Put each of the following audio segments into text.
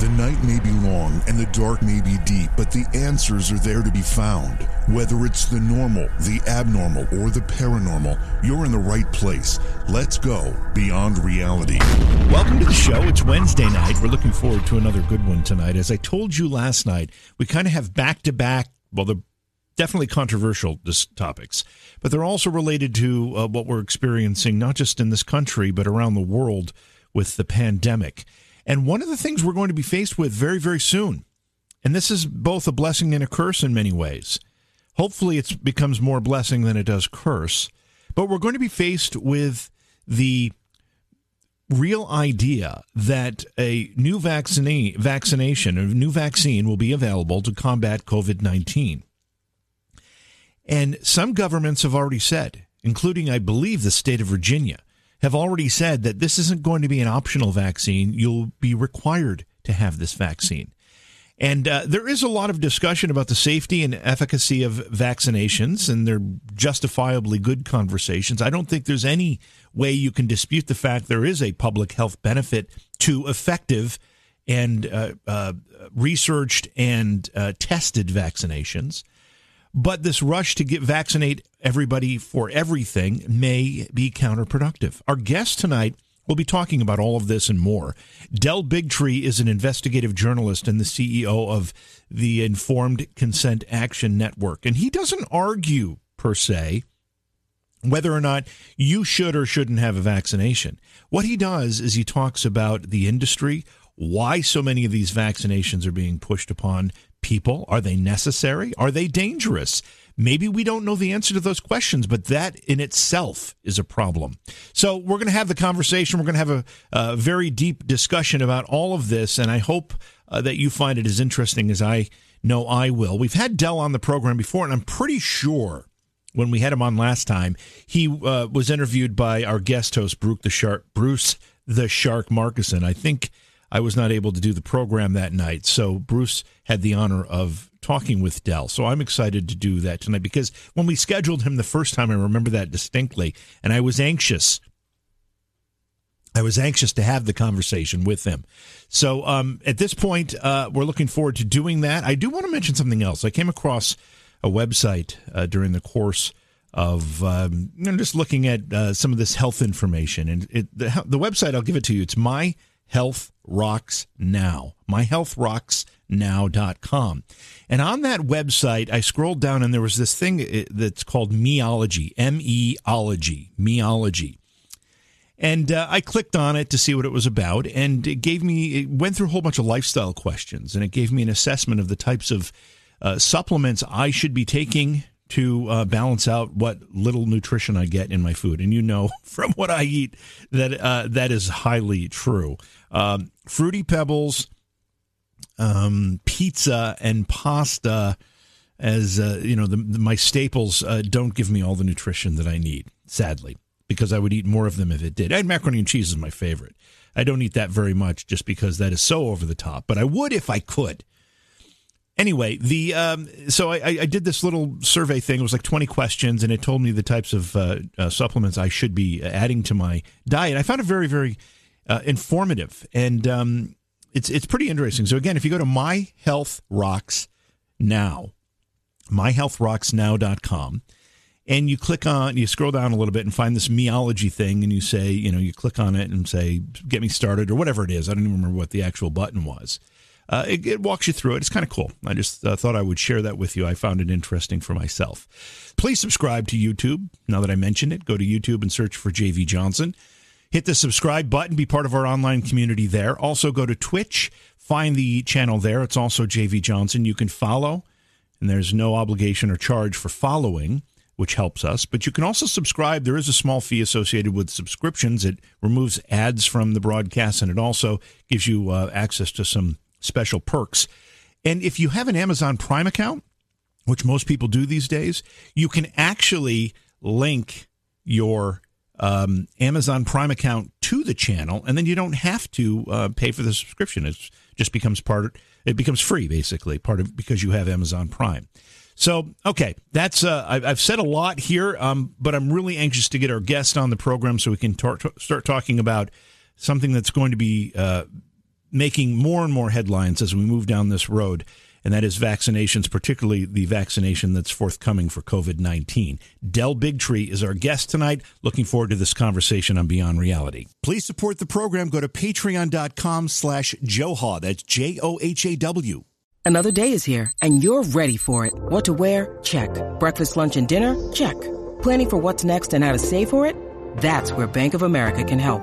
The night may be long and the dark may be deep, but the answers are there to be found. Whether it's the normal, the abnormal, or the paranormal, you're in the right place. Let's go beyond reality. Welcome to the show. It's Wednesday night. We're looking forward to another good one tonight. As I told you last night, we kind of have back to back, well, they're definitely controversial topics, but they're also related to uh, what we're experiencing, not just in this country, but around the world with the pandemic. And one of the things we're going to be faced with very, very soon, and this is both a blessing and a curse in many ways. Hopefully, it becomes more blessing than it does curse. But we're going to be faced with the real idea that a new vaccine, vaccination, a new vaccine will be available to combat COVID 19. And some governments have already said, including, I believe, the state of Virginia, have already said that this isn't going to be an optional vaccine. You'll be required to have this vaccine. And uh, there is a lot of discussion about the safety and efficacy of vaccinations, and they're justifiably good conversations. I don't think there's any way you can dispute the fact there is a public health benefit to effective and uh, uh, researched and uh, tested vaccinations. But this rush to get vaccinate everybody for everything may be counterproductive. Our guest tonight will be talking about all of this and more. Del Bigtree is an investigative journalist and the CEO of the Informed Consent Action Network, and he doesn't argue per se whether or not you should or shouldn't have a vaccination. What he does is he talks about the industry, why so many of these vaccinations are being pushed upon people? Are they necessary? Are they dangerous? Maybe we don't know the answer to those questions, but that in itself is a problem. So we're going to have the conversation. We're going to have a, a very deep discussion about all of this, and I hope uh, that you find it as interesting as I know I will. We've had Del on the program before, and I'm pretty sure when we had him on last time, he uh, was interviewed by our guest host, Bruce the Shark, Bruce the Shark Markuson. I think I was not able to do the program that night. So Bruce had the honor of talking with Del. So I'm excited to do that tonight because when we scheduled him the first time, I remember that distinctly, and I was anxious. I was anxious to have the conversation with him. So um, at this point, uh, we're looking forward to doing that. I do want to mention something else. I came across a website uh, during the course of um, just looking at uh, some of this health information, and it, the, the website I'll give it to you. It's my Health Rocks Now. MyHealthRocksNow.com. And on that website, I scrolled down and there was this thing that's called Meology, M E ology, Meology. And uh, I clicked on it to see what it was about, and it gave me, it went through a whole bunch of lifestyle questions, and it gave me an assessment of the types of uh, supplements I should be taking to uh, balance out what little nutrition I get in my food. And you know from what I eat that uh, that is highly true. Um, fruity pebbles, um, pizza, and pasta, as uh, you know, the, the, my staples uh, don't give me all the nutrition that I need. Sadly, because I would eat more of them if it did. And macaroni and cheese is my favorite. I don't eat that very much just because that is so over the top, but I would if I could anyway, the um, so I, I, did this little survey thing. It was like twenty questions, and it told me the types of uh, uh, supplements I should be adding to my diet. I found it very, very uh, informative, and um, it's it's pretty interesting. So again, if you go to My Health Rocks Now, myhealthrocksnow.com, and you click on, you scroll down a little bit and find this meology thing, and you say, you know, you click on it and say, "Get me started" or whatever it is. I don't even remember what the actual button was uh, it, it, walks you through it. It's kind of cool. I just uh, thought I would share that with you. I found it interesting for myself. Please subscribe to YouTube. Now that I mentioned it, go to YouTube and search for JV Johnson. Hit the subscribe button, be part of our online community there. Also, go to Twitch, find the channel there. It's also JV Johnson. You can follow, and there's no obligation or charge for following which helps us. But you can also subscribe. There is a small fee associated with subscriptions. It removes ads from the broadcast, and it also gives you uh, access to some special perks. And if you have an Amazon Prime account, which most people do these days, you can actually link your um, Amazon Prime account to the channel, and then you don't have to uh, pay for the subscription. It just becomes part. It becomes free, basically, part of because you have Amazon Prime. So, okay, that's uh, I've said a lot here, um, but I'm really anxious to get our guest on the program so we can tar- start talking about something that's going to be uh, making more and more headlines as we move down this road, and that is vaccinations, particularly the vaccination that's forthcoming for COVID 19. Del Bigtree is our guest tonight. Looking forward to this conversation on Beyond Reality. Please support the program. Go to patreon.com slash Johaw. That's J O H A W. Another day is here, and you're ready for it. What to wear? Check. Breakfast, lunch, and dinner? Check. Planning for what's next and how to save for it? That's where Bank of America can help.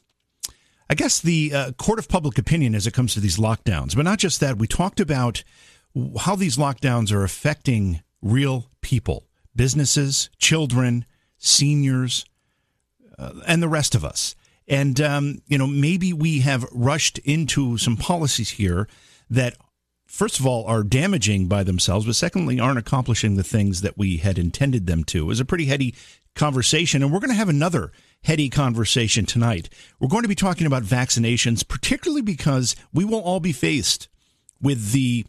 I guess the uh, court of public opinion as it comes to these lockdowns. But not just that, we talked about how these lockdowns are affecting real people, businesses, children, seniors, uh, and the rest of us. And, um, you know, maybe we have rushed into some policies here that, first of all, are damaging by themselves, but secondly, aren't accomplishing the things that we had intended them to. It was a pretty heady conversation. And we're going to have another heady conversation tonight. We're going to be talking about vaccinations, particularly because we will all be faced with the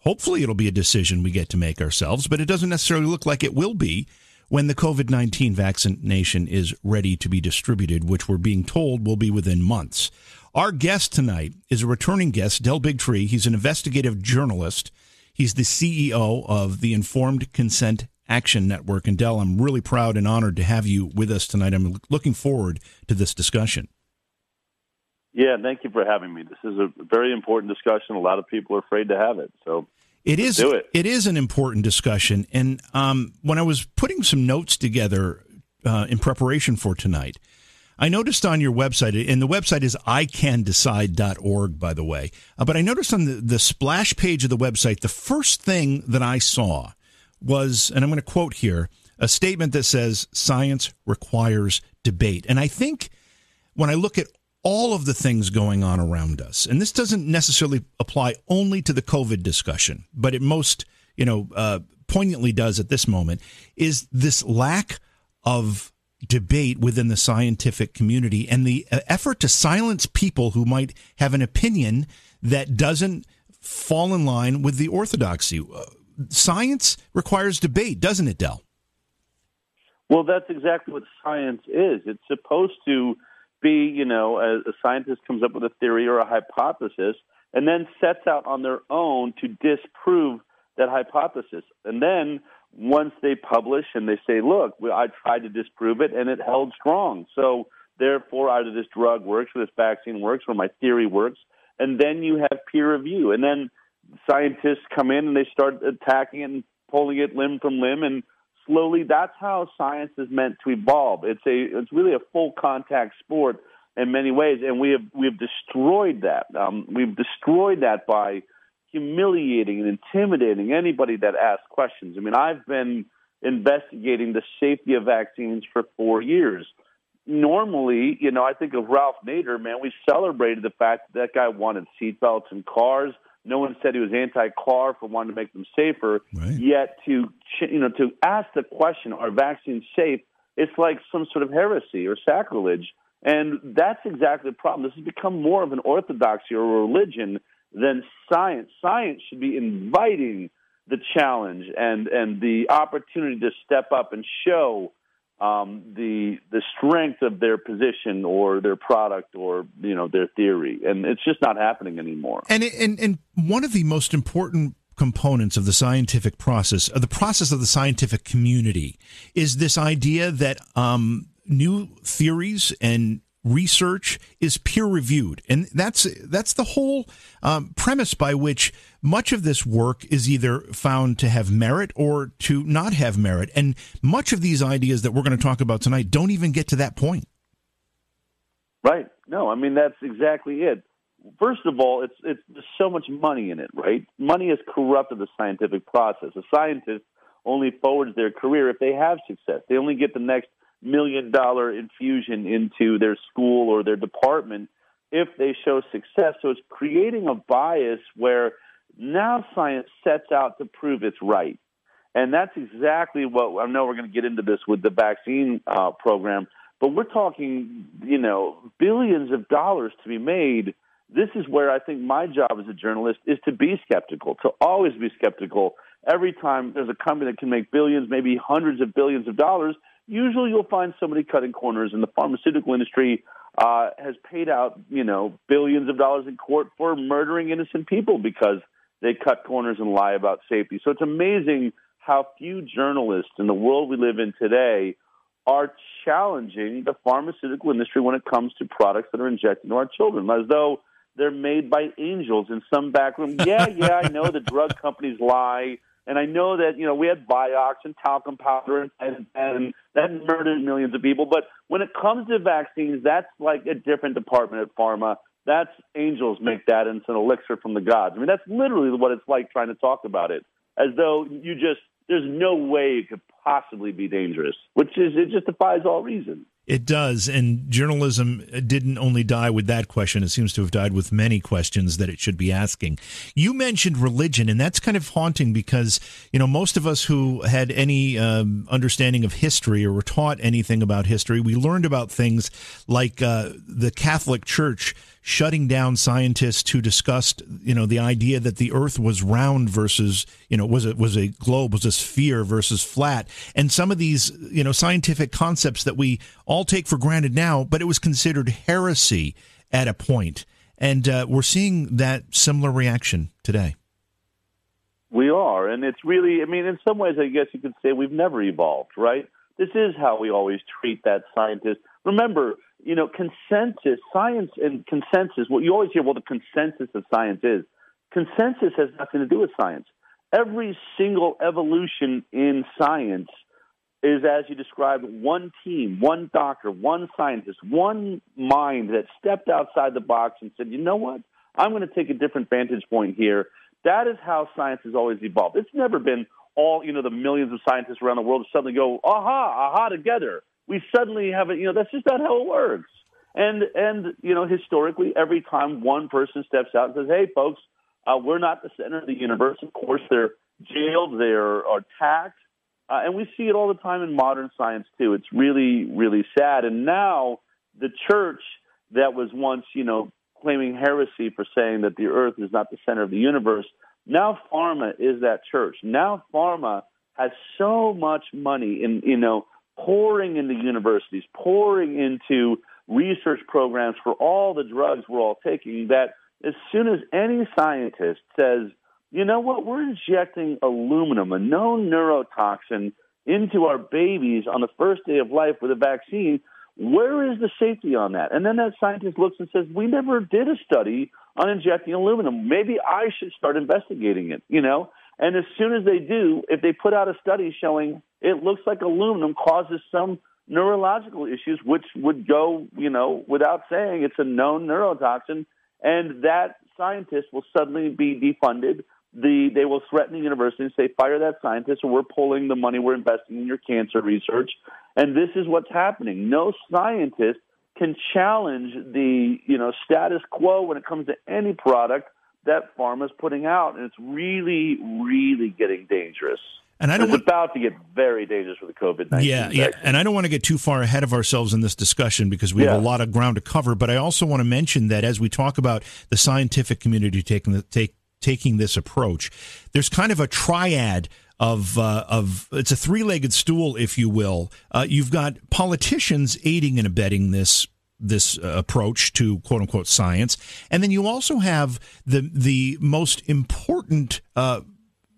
hopefully it'll be a decision we get to make ourselves, but it doesn't necessarily look like it will be when the COVID 19 vaccination is ready to be distributed, which we're being told will be within months. Our guest tonight is a returning guest, Del Bigtree. He's an investigative journalist. He's the CEO of the Informed Consent Action Network. And Del, I'm really proud and honored to have you with us tonight. I'm looking forward to this discussion. Yeah, thank you for having me. This is a very important discussion. A lot of people are afraid to have it. So it is it. it is an important discussion. And um, when I was putting some notes together uh, in preparation for tonight, I noticed on your website, and the website is icandecide.org, by the way, uh, but I noticed on the, the splash page of the website, the first thing that I saw was, and I'm going to quote here, a statement that says science requires debate. And I think when I look at all of the things going on around us, and this doesn't necessarily apply only to the COVID discussion, but it most, you know, uh, poignantly does at this moment, is this lack of debate within the scientific community and the uh, effort to silence people who might have an opinion that doesn't fall in line with the orthodoxy. Science requires debate, doesn't it, Del? Well, that's exactly what science is. It's supposed to be, you know, a, a scientist comes up with a theory or a hypothesis and then sets out on their own to disprove that hypothesis. And then once they publish and they say, look, I tried to disprove it and it held strong. So therefore, either this drug works or this vaccine works or my theory works. And then you have peer review. And then scientists come in and they start attacking it and pulling it limb from limb and slowly that's how science is meant to evolve. It's a it's really a full contact sport in many ways and we have we have destroyed that. Um, we've destroyed that by humiliating and intimidating anybody that asks questions. I mean i've been investigating the safety of vaccines for 4 years. Normally you know i think of ralph nader man we celebrated the fact that that guy wanted seatbelts in cars no one said he was anti-car for wanting to make them safer. Right. Yet to you know to ask the question, "Are vaccines safe?" It's like some sort of heresy or sacrilege, and that's exactly the problem. This has become more of an orthodoxy or a religion than science. Science should be inviting the challenge and and the opportunity to step up and show um, the the strength of their position or their product or you know their theory, and it's just not happening anymore. And and and one of the most important components of the scientific process, of the process of the scientific community, is this idea that um, new theories and research is peer reviewed, and that's that's the whole um, premise by which much of this work is either found to have merit or to not have merit. And much of these ideas that we're going to talk about tonight don't even get to that point. Right. No, I mean that's exactly it. First of all, it's it's there's so much money in it, right? Money has corrupted the scientific process. A scientist only forwards their career if they have success. They only get the next million dollar infusion into their school or their department if they show success. So it's creating a bias where Now science sets out to prove it's right. And that's exactly what I know we're going to get into this with the vaccine uh, program, but we're talking, you know, billions of dollars to be made. This is where I think my job as a journalist is to be skeptical, to always be skeptical. Every time there's a company that can make billions, maybe hundreds of billions of dollars, usually you'll find somebody cutting corners, and the pharmaceutical industry uh, has paid out, you know, billions of dollars in court for murdering innocent people because they cut corners and lie about safety. So it's amazing how few journalists in the world we live in today are challenging the pharmaceutical industry when it comes to products that are injected into our children, as though they're made by angels in some back room. Yeah, yeah, I know the drug companies lie, and I know that you know we had Vioxx and talcum powder and, and, and that murdered millions of people. But when it comes to vaccines, that's like a different department at pharma. That's angels make that, and it's an elixir from the gods. I mean, that's literally what it's like trying to talk about it, as though you just there's no way it could possibly be dangerous, which is it just defies all reason. It does. And journalism didn't only die with that question. It seems to have died with many questions that it should be asking. You mentioned religion, and that's kind of haunting because, you know, most of us who had any um, understanding of history or were taught anything about history, we learned about things like uh, the Catholic Church shutting down scientists who discussed, you know, the idea that the Earth was round versus, you know, was it was a globe, was a sphere versus flat, and some of these, you know, scientific concepts that we all take for granted now, but it was considered heresy at a point, and uh, we're seeing that similar reaction today. We are, and it's really, I mean, in some ways, I guess you could say we've never evolved, right? This is how we always treat that scientist. Remember, you know, consensus, science and consensus, what you always hear, well, the consensus of science is. Consensus has nothing to do with science. Every single evolution in science is, as you described, one team, one doctor, one scientist, one mind that stepped outside the box and said, you know what? I'm going to take a different vantage point here. That is how science has always evolved. It's never been all, you know, the millions of scientists around the world suddenly go, aha, aha, together we suddenly have it. You know, that's just not how it works. And and you know, historically, every time one person steps out and says, "Hey, folks, uh, we're not the center of the universe," of course, they're jailed, they're attacked, uh, and we see it all the time in modern science too. It's really, really sad. And now the church that was once, you know, claiming heresy for saying that the Earth is not the center of the universe, now pharma is that church. Now pharma has so much money in, you know pouring into universities, pouring into research programs for all the drugs we're all taking, that as soon as any scientist says, you know what, we're injecting aluminum, a known neurotoxin, into our babies on the first day of life with a vaccine, where is the safety on that? And then that scientist looks and says, we never did a study on injecting aluminum. Maybe I should start investigating it, you know? And as soon as they do, if they put out a study showing it looks like aluminum causes some neurological issues, which would go, you know, without saying it's a known neurotoxin, and that scientist will suddenly be defunded. The, they will threaten the university and say, fire that scientist, or we're pulling the money we're investing in your cancer research. And this is what's happening. No scientist can challenge the you know status quo when it comes to any product that pharma is putting out, and it's really, really getting dangerous. And I don't it's want, about to get very dangerous with the COVID nineteen. Yeah, yeah, and I don't want to get too far ahead of ourselves in this discussion because we yeah. have a lot of ground to cover. But I also want to mention that as we talk about the scientific community taking the, take, taking this approach, there's kind of a triad of uh, of it's a three legged stool, if you will. Uh, you've got politicians aiding and abetting this this uh, approach to quote unquote science, and then you also have the the most important uh,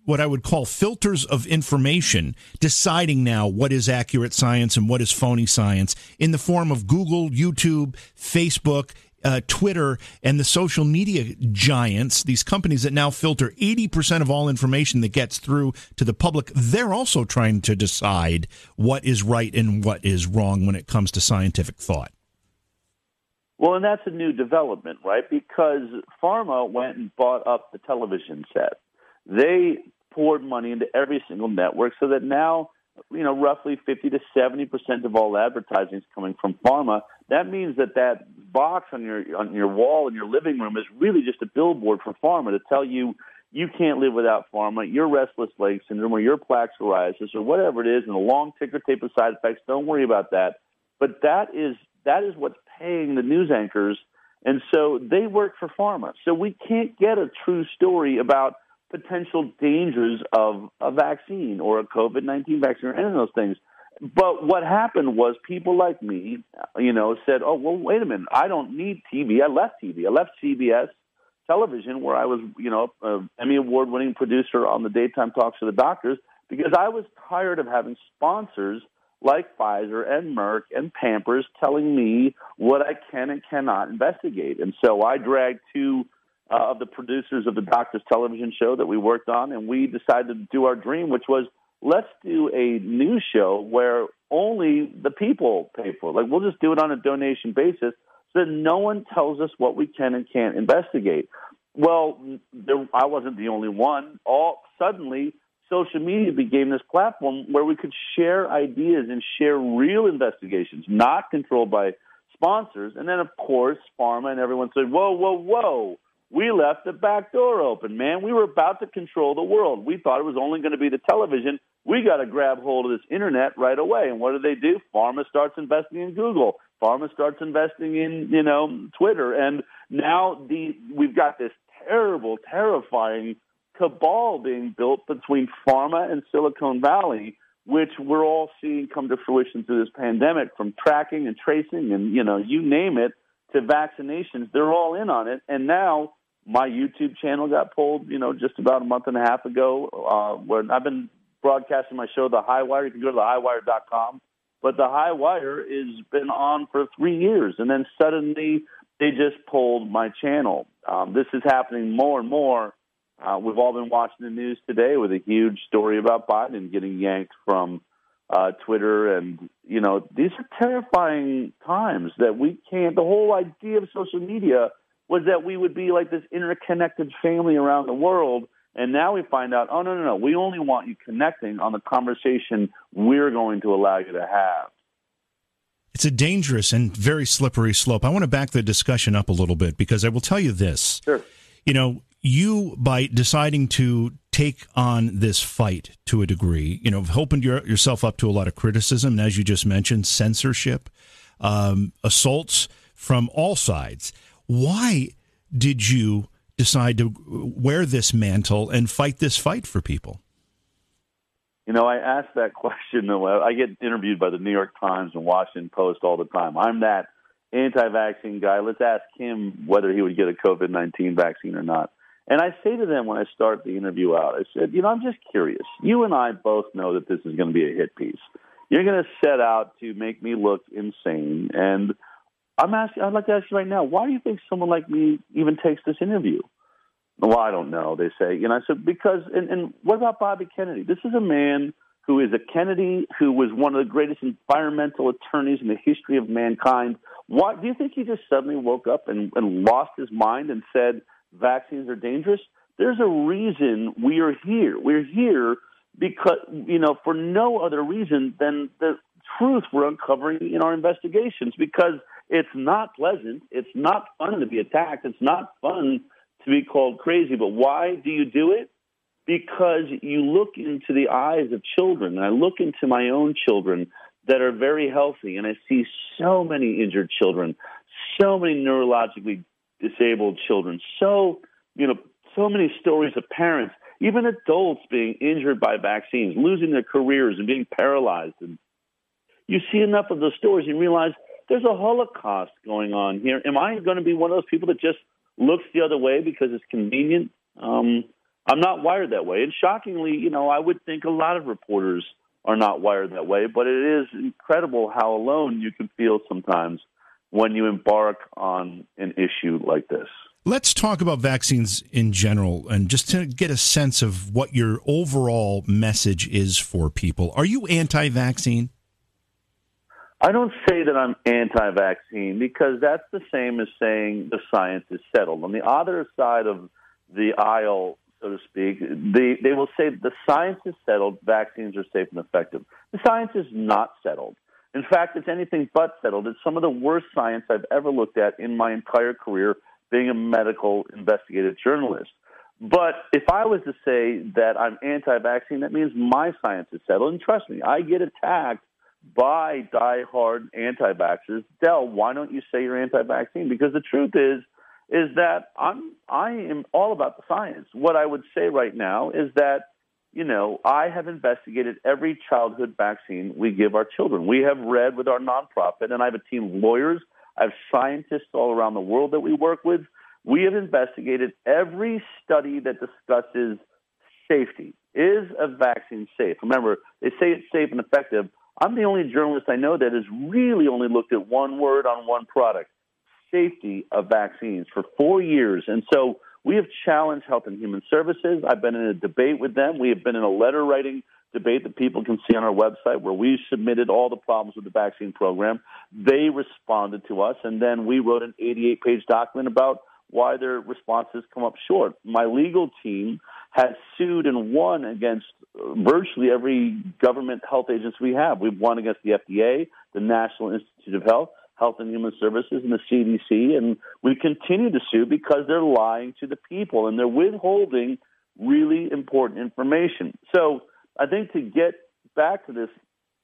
what I would call filters of information, deciding now what is accurate science and what is phony science in the form of Google, YouTube, Facebook, uh, Twitter, and the social media giants, these companies that now filter 80% of all information that gets through to the public, they're also trying to decide what is right and what is wrong when it comes to scientific thought. Well, and that's a new development, right? Because pharma went and bought up the television set. They poured money into every single network so that now, you know, roughly 50 to 70 percent of all advertising is coming from pharma. That means that that box on your on your wall in your living room is really just a billboard for pharma to tell you, you can't live without pharma. Your restless leg syndrome or your plaque psoriasis or whatever it is, and a long ticker tape of side effects. Don't worry about that. But that is that is what's paying the news anchors, and so they work for pharma. So we can't get a true story about potential dangers of a vaccine or a COVID nineteen vaccine or any of those things. But what happened was people like me, you know, said, "Oh, well, wait a minute. I don't need TV. I left TV. I left CBS." television where I was, you know, an Emmy award winning producer on the daytime talk show The Doctors because I was tired of having sponsors like Pfizer and Merck and Pampers telling me what I can and cannot investigate. And so I dragged two uh, of the producers of the Doctors television show that we worked on, and we decided to do our dream, which was let's do a news show where only the people pay for it. Like we'll just do it on a donation basis so that no one tells us what we can and can't investigate. Well, there, I wasn't the only one. All suddenly, social media became this platform where we could share ideas and share real investigations, not controlled by sponsors. And then, of course, pharma and everyone said, "Whoa, whoa, whoa." We left the back door open, man. We were about to control the world. We thought it was only going to be the television. We got to grab hold of this internet right away. And what do they do? Pharma starts investing in Google. Pharma starts investing in, you know, Twitter. And now the we've got this terrible, terrifying cabal being built between pharma and Silicon Valley, which we're all seeing come to fruition through this pandemic, from tracking and tracing and, you know, you name it, to vaccinations. They're all in on it. And now my YouTube channel got pulled, you know, just about a month and a half ago, uh, where I've been broadcasting my show, The High Wire. You can go to thehighwire.com but the high wire has been on for three years, and then suddenly they just pulled my channel. Um, this is happening more and more. Uh, we've all been watching the news today with a huge story about Biden getting yanked from uh, Twitter, and you know these are terrifying times that we can't. The whole idea of social media was that we would be like this interconnected family around the world and now we find out, oh, no, no, no, we only want you connecting on the conversation we're going to allow you to have. It's a dangerous and very slippery slope. I want to back the discussion up a little bit because I will tell you this. Sure. You know, you, by deciding to take on this fight to a degree, you know, have opened your, yourself up to a lot of criticism, and as you just mentioned, censorship, um, assaults from all sides. Why did you decide to wear this mantle and fight this fight for people? You know, I ask that question. I get interviewed by the New York Times and Washington Post all the time. I'm that anti-vaccine guy. Let's ask him whether he would get a COVID-19 vaccine or not. And I say to them when I start the interview out, I said, you know, I'm just curious. You and I both know that this is going to be a hit piece. You're going to set out to make me look insane, and I'm asking. I'd like to ask you right now. Why do you think someone like me even takes this interview? Well, I don't know. They say, you know. I said because. And, and what about Bobby Kennedy? This is a man who is a Kennedy who was one of the greatest environmental attorneys in the history of mankind. Why do you think he just suddenly woke up and, and lost his mind and said vaccines are dangerous? There's a reason we are here. We're here because you know for no other reason than the truth we're uncovering in our investigations because it's not pleasant. It's not fun to be attacked. It's not fun to be called crazy. But why do you do it? Because you look into the eyes of children. And I look into my own children that are very healthy, and I see so many injured children, so many neurologically disabled children, so you know, so many stories of parents, even adults being injured by vaccines, losing their careers and being paralyzed. And you see enough of those stories and realize there's a holocaust going on here. Am I going to be one of those people that just looks the other way because it's convenient? Um, I'm not wired that way. And shockingly, you know, I would think a lot of reporters are not wired that way, but it is incredible how alone you can feel sometimes when you embark on an issue like this. Let's talk about vaccines in general and just to get a sense of what your overall message is for people. Are you anti vaccine? I don't say that I'm anti vaccine because that's the same as saying the science is settled. On the other side of the aisle, so to speak, they, they will say the science is settled, vaccines are safe and effective. The science is not settled. In fact, it's anything but settled. It's some of the worst science I've ever looked at in my entire career being a medical investigative journalist. But if I was to say that I'm anti-vaccine, that means my science is settled. And trust me, I get attacked by die-hard anti-vaxxers. Del, why don't you say you're anti-vaccine? Because the truth is, is that I'm I am all about the science. What I would say right now is that you know I have investigated every childhood vaccine we give our children. We have read with our nonprofit, and I have a team of lawyers. I have scientists all around the world that we work with. We have investigated every study that discusses safety. Is a vaccine safe? Remember, they say it's safe and effective. I'm the only journalist I know that has really only looked at one word on one product safety of vaccines for four years. And so we have challenged Health and Human Services. I've been in a debate with them. We have been in a letter writing debate that people can see on our website where we submitted all the problems with the vaccine program. They responded to us, and then we wrote an 88 page document about why their responses come up short. My legal team has sued and won against virtually every government health agency we have. We've won against the FDA, the National Institute of Health, Health and Human Services, and the CDC, and we continue to sue because they're lying to the people and they're withholding really important information. So I think to get back to this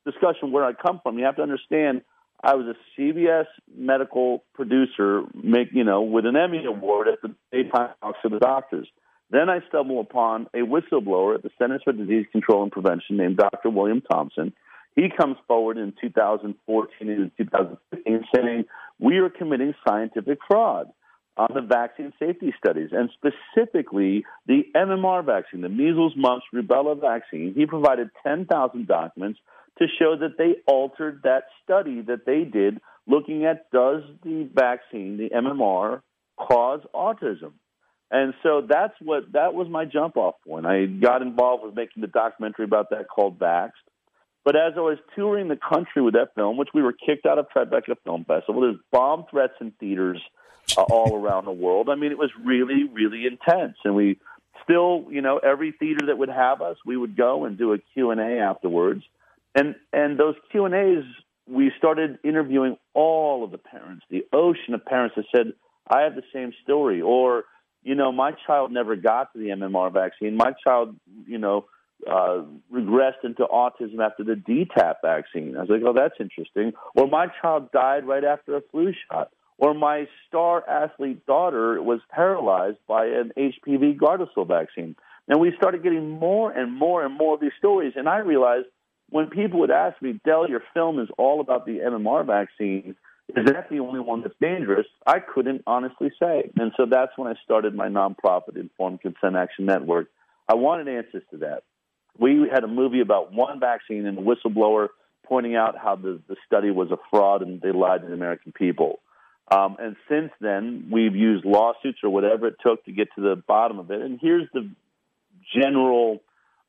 discussion where I come from, you have to understand I was a CBS medical producer, make you know, with an Emmy award at the daytime talk show The Doctors. Then I stumble upon a whistleblower at the Centers for Disease Control and Prevention named Dr. William Thompson. He comes forward in 2014 and 2015 saying we are committing scientific fraud on the vaccine safety studies, and specifically the MMR vaccine, the measles, mumps, rubella vaccine. He provided 10,000 documents to show that they altered that study that they did looking at does the vaccine, the MMR, cause autism. And so that's what that was my jump off point. I got involved with making the documentary about that called Vaxxed. But as I was touring the country with that film, which we were kicked out of Tribeca Film Festival, there's bomb threats in theaters uh, all around the world. I mean, it was really, really intense, and we still, you know, every theater that would have us, we would go and do a Q and A afterwards and and those Q and A's, we started interviewing all of the parents, the ocean of parents that said, "I have the same story," or you know, my child never got to the MMR vaccine. My child, you know, uh, regressed into autism after the DTaP vaccine. I was like, oh, that's interesting. Or my child died right after a flu shot. Or my star athlete daughter was paralyzed by an HPV Gardasil vaccine. And we started getting more and more and more of these stories. And I realized when people would ask me, Del, your film is all about the MMR vaccine. Is that the only one that's dangerous? I couldn't honestly say. And so that's when I started my nonprofit, Informed Consent Action Network. I wanted answers to that. We had a movie about one vaccine and a whistleblower pointing out how the, the study was a fraud and they lied to the American people. Um, and since then, we've used lawsuits or whatever it took to get to the bottom of it. And here's the general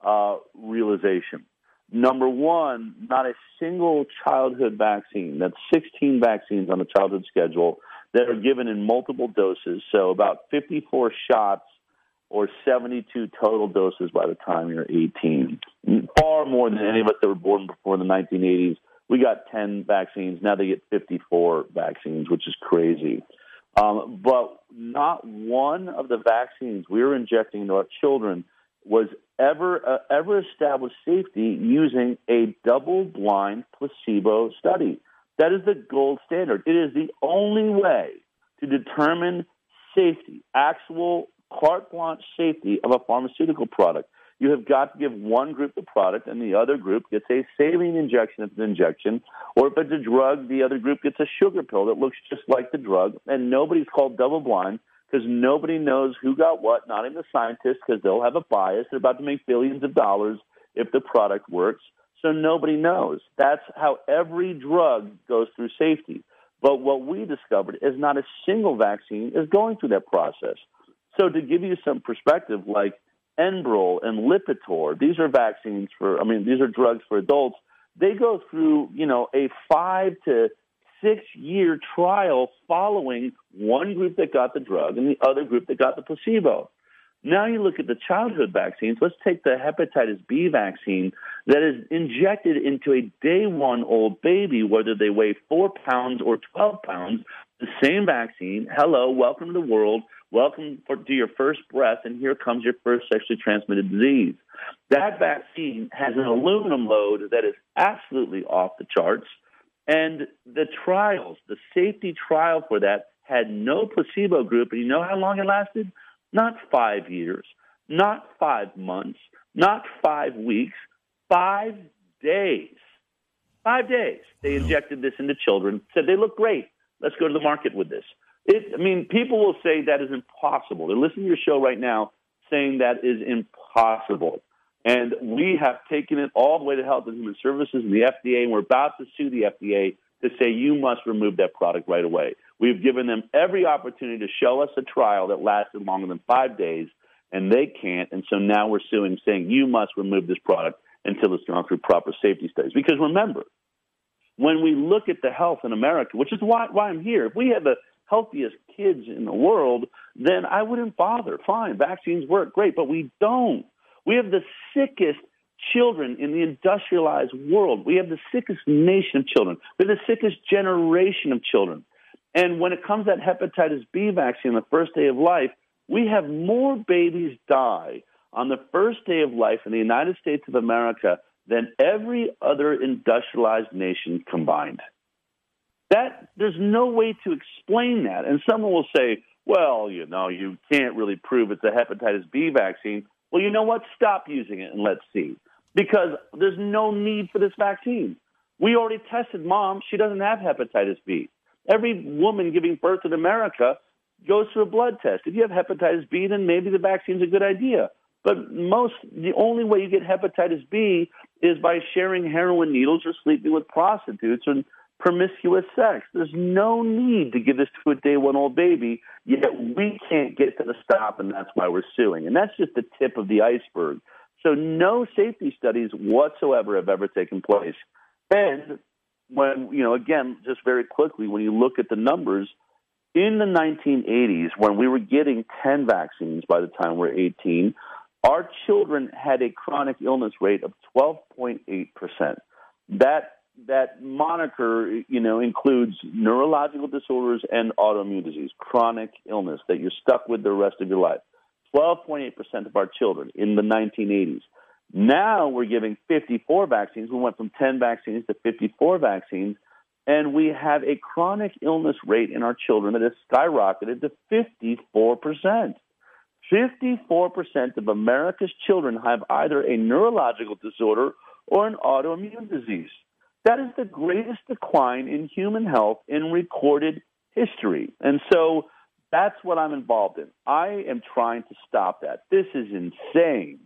uh, realization Number one, not a single childhood vaccine. That's 16 vaccines on the childhood schedule that are given in multiple doses. So about 54 shots or 72 total doses by the time you're 18. Far more than any of us that were born before the 1980s. We got 10 vaccines. Now they get 54 vaccines, which is crazy. Um, but not one of the vaccines we were injecting into our children was ever uh, ever established safety using a double-blind placebo study. That is the gold standard. It is the only way to determine safety, actual carte blanche safety of a pharmaceutical product. You have got to give one group the product and the other group gets a saline injection if it's an injection, or if it's a drug, the other group gets a sugar pill that looks just like the drug, and nobody's called double blind because nobody knows who got what, not even the scientists, because they'll have a bias. They're about to make billions of dollars if the product works. So nobody knows. That's how every drug goes through safety. But what we discovered is not a single vaccine is going through that process. So to give you some perspective, like Enbrel and Lipitor, these are vaccines for, I mean, these are drugs for adults. They go through, you know, a five to six year trial following one group that got the drug and the other group that got the placebo. Now you look at the childhood vaccines. Let's take the hepatitis B vaccine that is injected into a day one old baby, whether they weigh four pounds or 12 pounds, the same vaccine. Hello, welcome to the world. welcome to your first breath, and here comes your first sexually transmitted disease. That vaccine has an aluminum load that is absolutely off the charts. And the trials, the safety trial for that had no placebo group. And you know how long it lasted? Not five years, not five months, not five weeks, five days. Five days. They injected this into children, said they look great. Let's go to the market with this. It, I mean, people will say that is impossible. They're listening to your show right now saying that is impossible. And we have taken it all the way to Health and Human Services and the FDA, and we're about to sue the FDA to say you must remove that product right away. We've given them every opportunity to show us a trial that lasted longer than five days, and they can't. And so now we're suing, saying you must remove this product until it's gone through proper safety studies. Because remember, when we look at the health in America, which is why, why I'm here, if we had the healthiest kids in the world, then I wouldn't bother. Fine, vaccines work, great, but we don't. We have the sickest children in the industrialized world. We have the sickest nation of children. We have the sickest generation of children. And when it comes to that hepatitis B vaccine on the first day of life, we have more babies die on the first day of life in the United States of America than every other industrialized nation combined. That there's no way to explain that. And someone will say, well, you know, you can't really prove it's a hepatitis B vaccine. Well, you know what? Stop using it and let's see. Because there's no need for this vaccine. We already tested mom. She doesn't have hepatitis B. Every woman giving birth in America goes through a blood test. If you have hepatitis B, then maybe the vaccine's a good idea. But most, the only way you get hepatitis B is by sharing heroin needles or sleeping with prostitutes or promiscuous sex. There's no need to give this to a day one old baby, yet we can't get to the stop, and that's why we're suing. And that's just the tip of the iceberg. So no safety studies whatsoever have ever taken place. And when, you know, again, just very quickly, when you look at the numbers, in the 1980s, when we were getting 10 vaccines by the time we we're 18, our children had a chronic illness rate of 12.8%. That that moniker, you know, includes neurological disorders and autoimmune disease, chronic illness that you're stuck with the rest of your life. 12.8% of our children in the 1980s. Now we're giving 54 vaccines. We went from 10 vaccines to 54 vaccines, and we have a chronic illness rate in our children that has skyrocketed to 54%. 54% of America's children have either a neurological disorder or an autoimmune disease. That is the greatest decline in human health in recorded history. And so that's what I'm involved in. I am trying to stop that. This is insane.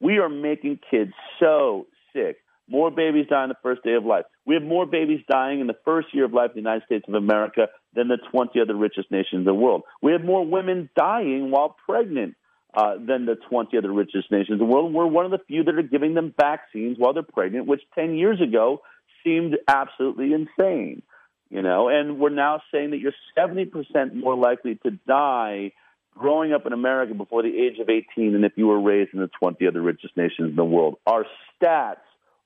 We are making kids so sick. More babies die on the first day of life. We have more babies dying in the first year of life in the United States of America than the 20 other richest nations in the world. We have more women dying while pregnant uh, than the 20 other richest nations in the world. We're one of the few that are giving them vaccines while they're pregnant, which 10 years ago seemed absolutely insane. You know, and we're now saying that you're 70% more likely to die growing up in America before the age of 18 than if you were raised in the 20 other richest nations in the world. Our stats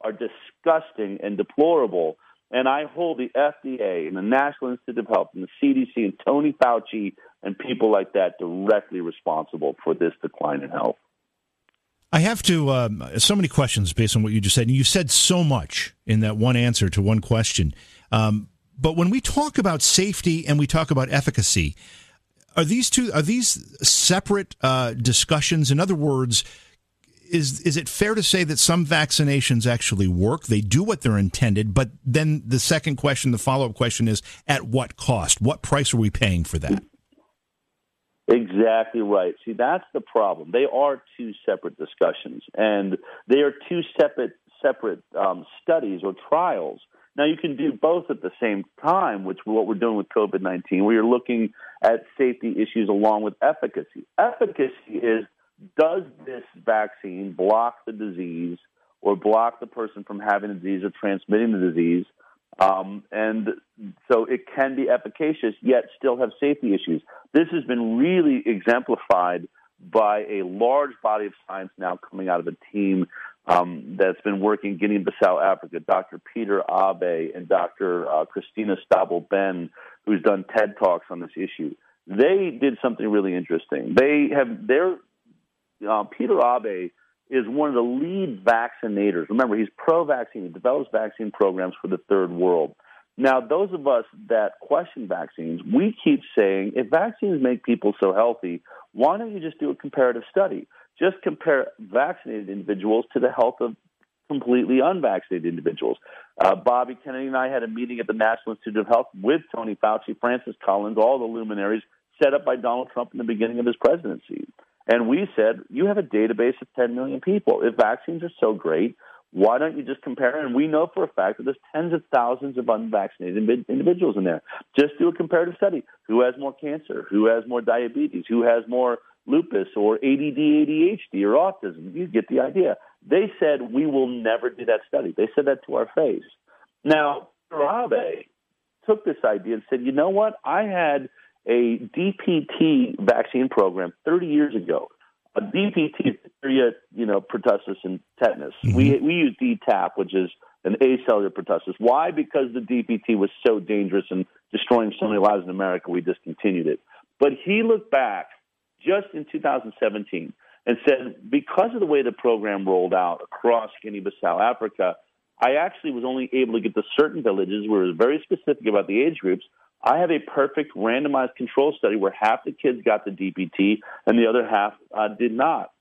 are disgusting and deplorable. And I hold the FDA and the National Institute of Health and the CDC and Tony Fauci and people like that directly responsible for this decline in health. I have to, um, so many questions based on what you just said. And you said so much in that one answer to one question. Um, but when we talk about safety and we talk about efficacy, are these two are these separate uh, discussions? In other words, is is it fair to say that some vaccinations actually work? They do what they're intended, but then the second question, the follow up question is, at what cost? What price are we paying for that? Exactly right. See, that's the problem. They are two separate discussions, and they are two separate separate um, studies or trials. Now, you can do both at the same time, which what we're doing with COVID nineteen, where you're looking at safety issues along with efficacy. Efficacy is does this vaccine block the disease or block the person from having the disease or transmitting the disease? Um, and so it can be efficacious, yet still have safety issues. This has been really exemplified by a large body of science now coming out of a team um, that's been working in Guinea-Bissau, Africa, Dr. Peter Aaby and Dr. Uh, Christina Stabell Benn, who's done TED Talks on this issue. they did something really interesting. They have their uh, Peter Aaby is one of the lead vaccinators. Remember, he's pro-vaccine. He develops vaccine programs for the third world. Now, those of us that question vaccines, we keep saying if vaccines make people so healthy, why don't you just do a comparative study? Just compare vaccinated individuals to the health of completely unvaccinated individuals. Uh, Bobby Kennedy and I had a meeting at the National Institute of Health with Tony Fauci, Francis Collins, all the luminaries set up by Donald Trump in the beginning of his presidency. And we said, you have a database of 10 million people. If vaccines are so great, why don't you just compare? And we know for a fact that there's tens of thousands of unvaccinated individuals in there. Just do a comparative study. Who has more cancer? Who has more diabetes? Who has more lupus or ADD, ADHD, or autism? You get the idea. They said we will never do that study. They said that to our face. Now, Aaby took this idea and said, you know what? I had a DPT vaccine program 30 years ago a DPT, diphtheria, you know, pertussis and tetanus. Mm-hmm. We we use DTaP, which is an acellular pertussis. Why? Because the DPT was so dangerous and destroying so many lives in America, we discontinued it. But he looked back just in 2017 and said, because of the way the program rolled out across Guinea-Bissau, Africa, I actually was only able to get to certain villages where it was very specific about the age groups I have a perfect randomized control study where half the kids got the DPT and the other half uh, did not.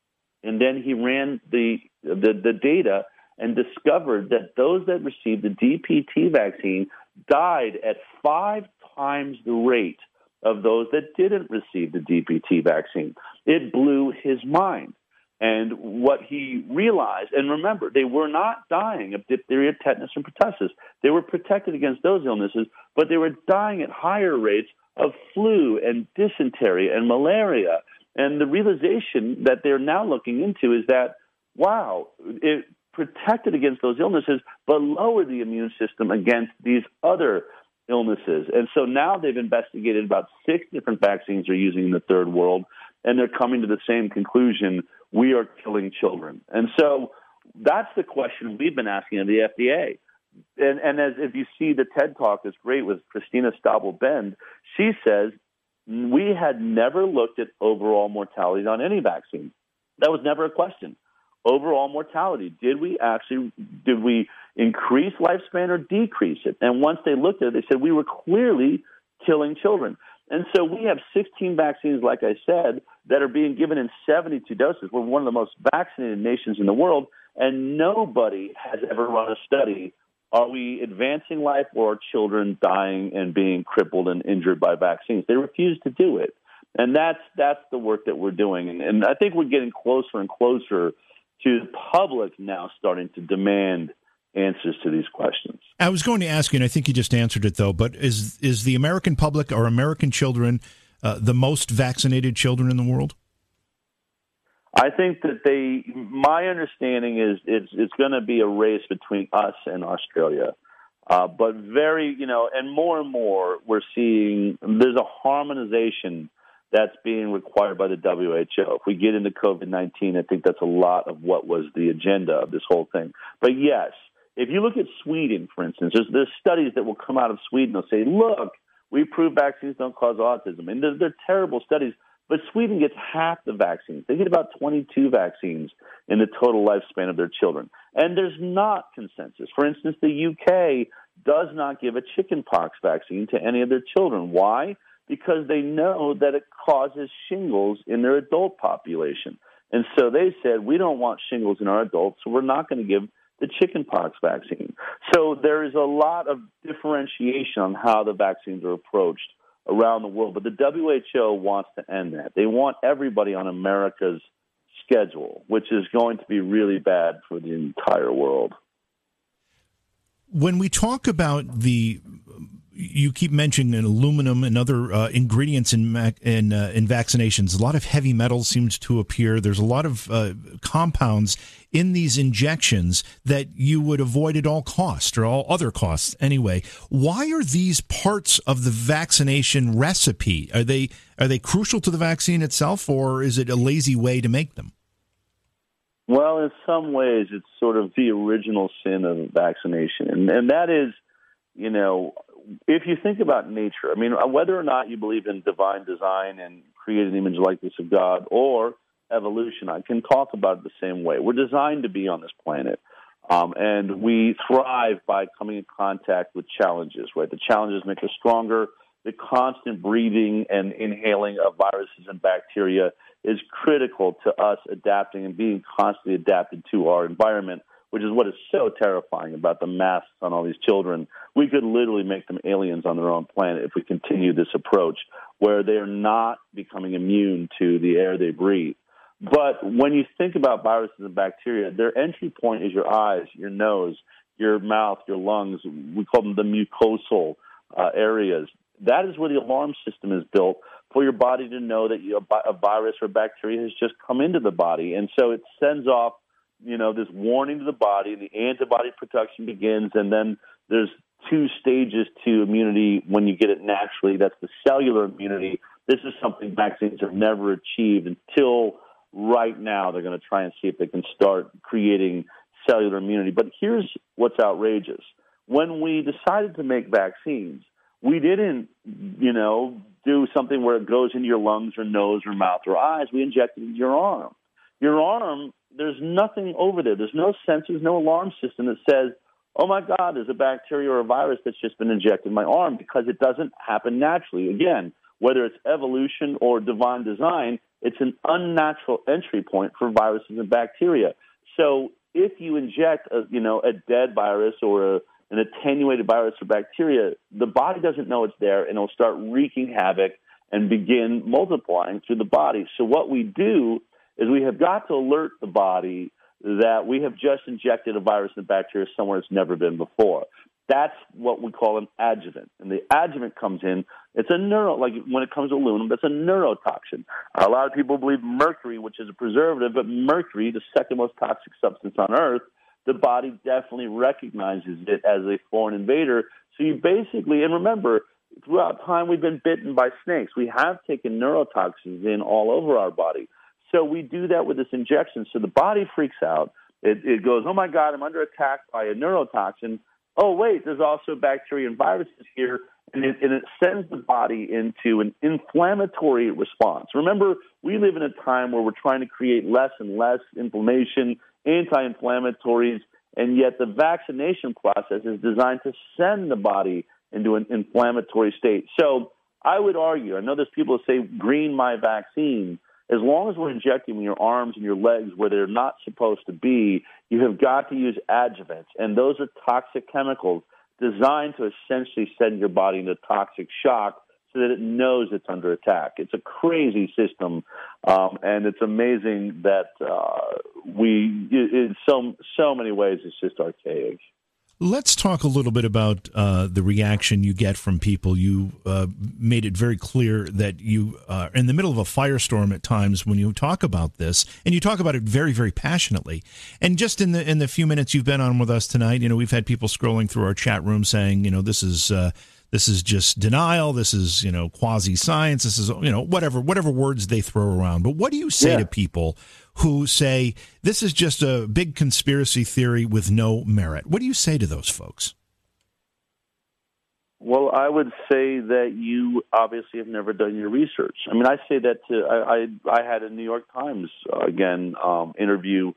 And then he ran the, the, the data and discovered that those that received the DPT vaccine died at five times the rate of those that didn't receive the DPT vaccine. It blew his mind. And what he realized, and remember, they were not dying of diphtheria, tetanus, and pertussis. They were protected against those illnesses, but they were dying at higher rates of flu and dysentery and malaria. And the realization that they're now looking into is that, wow, it protected against those illnesses, but lowered the immune system against these other illnesses. And so now they've investigated about six different vaccines they're using in the third world, and they're coming to the same conclusion we are killing children. And so that's the question we've been asking of the FDA. And, and as if you see the TED Talk is great with Christina Stabell Benn, she says we had never looked at overall mortality on any vaccine. That was never a question. Overall mortality. Did we actually did we increase lifespan or decrease it? And once they looked at it, they said we were clearly killing children. And so we have 16 vaccines, like I said, that are being given in 72 doses. We're one of the most vaccinated nations in the world, and nobody has ever run a study. Are we advancing life or are children dying and being crippled and injured by vaccines? They refuse to do it. And that's that's the work that we're doing. And, and I think we're getting closer and closer to the public now starting to demand answers to these questions. I was going to ask you, and I think you just answered it though. But is is the American public or American children uh, the most vaccinated children in the world? I think that they. My understanding is it's it's going to be a race between us and Australia. Uh, but very, you know, and more and more we're seeing there's a harmonization that's being required by the WHO. If we get into COVID 19, I think that's a lot of what was the agenda of this whole thing. But yes, if you look at Sweden, for instance, there's, there's studies that will come out of Sweden. They'll say, look, we prove vaccines don't cause autism. And they're, they're terrible studies, but Sweden gets half the vaccines. They get about 22 vaccines in the total lifespan of their children. And there's not consensus. For instance, the UK does not give a chickenpox vaccine to any of their children. Why? Because they know that it causes shingles in their adult population. And so they said, we don't want shingles in our adults, so we're not going to give the chickenpox vaccine. So there is a lot of differentiation on how the vaccines are approached around the world. But the WHO wants to end that. They want everybody on America's schedule, which is going to be really bad for the entire world. When we talk about the you keep mentioning aluminum and other uh, ingredients in in, uh, in vaccinations. A lot of heavy metals seems to appear. There's a lot of uh, compounds in these injections that you would avoid at all costs or all other costs anyway. Why are these parts of the vaccination recipe? Are they are they crucial to the vaccine itself, or is it a lazy way to make them? Well, in some ways, it's sort of the original sin of vaccination, and, and that is, you know, if you think about nature, I mean, whether or not you believe in divine design and create an image likeness of God or evolution, I can talk about it the same way. We're designed to be on this planet. Um, and we thrive by coming in contact with challenges, right? The challenges make us stronger. The constant breathing and inhaling of viruses and bacteria is critical to us adapting and being constantly adapted to our environment, which is what is so terrifying about the masks on all these children. We could literally make them aliens on their own planet if we continue this approach where they're not becoming immune to the air they breathe. But when you think about viruses and bacteria, their entry point is your eyes, your nose, your mouth, your lungs. We call them the mucosal uh, areas. That is where the alarm system is built for your body to know that you, a virus or bacteria has just come into the body. And so it sends off, you know, this warning to the body. The antibody production begins, and then there's two stages to immunity when you get it naturally. That's the cellular immunity. This is something vaccines have never achieved until right now they're going to try and see if they can start creating cellular immunity. But here's what's outrageous. When we decided to make vaccines, we didn't, you know, do something where it goes into your lungs or nose or mouth or eyes. We injected it into your arm. Your arm, there's nothing over there. There's no sensors, no alarm system that says, oh my God, there's a bacteria or a virus that's just been injected in my arm because it doesn't happen naturally. Again, whether it's evolution or divine design, it's an unnatural entry point for viruses and bacteria. So if you inject a you know a dead virus or a, an attenuated virus or bacteria, the body doesn't know it's there, and it'll start wreaking havoc and begin multiplying through the body. So what we do is we have got to alert the body that we have just injected a virus and bacteria somewhere it's never been before. That's what we call an adjuvant. And the adjuvant comes in, it's a neuro, like when it comes to aluminum, that's a neurotoxin. A lot of people believe mercury, which is a preservative, but mercury, the second most toxic substance on earth, the body definitely recognizes it as a foreign invader. So you basically, and remember, throughout time we've been bitten by snakes. We have taken neurotoxins in all over our body. So we do that with this injection. So the body freaks out. It, it goes, oh my God, I'm under attack by a neurotoxin oh, wait, there's also bacteria and viruses here, and it, and it sends the body into an inflammatory response. Remember, we live in a time where we're trying to create less and less inflammation, anti inflammatories, and yet the vaccination process is designed to send the body into an inflammatory state. So I would argue, I know there's people who say, green my vaccine as long as we're injecting your arms and your legs where they're not supposed to be, you have got to use adjuvants. And those are toxic chemicals designed to essentially send your body into toxic shock so that it knows it's under attack. It's a crazy system, um, and it's amazing that uh, we, in so so many ways, it's just archaic. Let's talk a little bit about uh, the reaction you get from people. You uh, made it very clear that you are in the middle of a firestorm at times when you talk about this, and you talk about it very, very passionately. And just in the in the few minutes you've been on with us tonight, you know, we've had people scrolling through our chat room saying, you know, this is. Uh, this is just denial. This is, you know, quasi science. This is, you know, whatever, whatever words they throw around. But what do you say yeah. to people who say this is just a big conspiracy theory with no merit. What do you say to those folks? Well, I would say that you obviously have never done your research. I mean, I say that to I I, I had a New York Times uh, again um, interview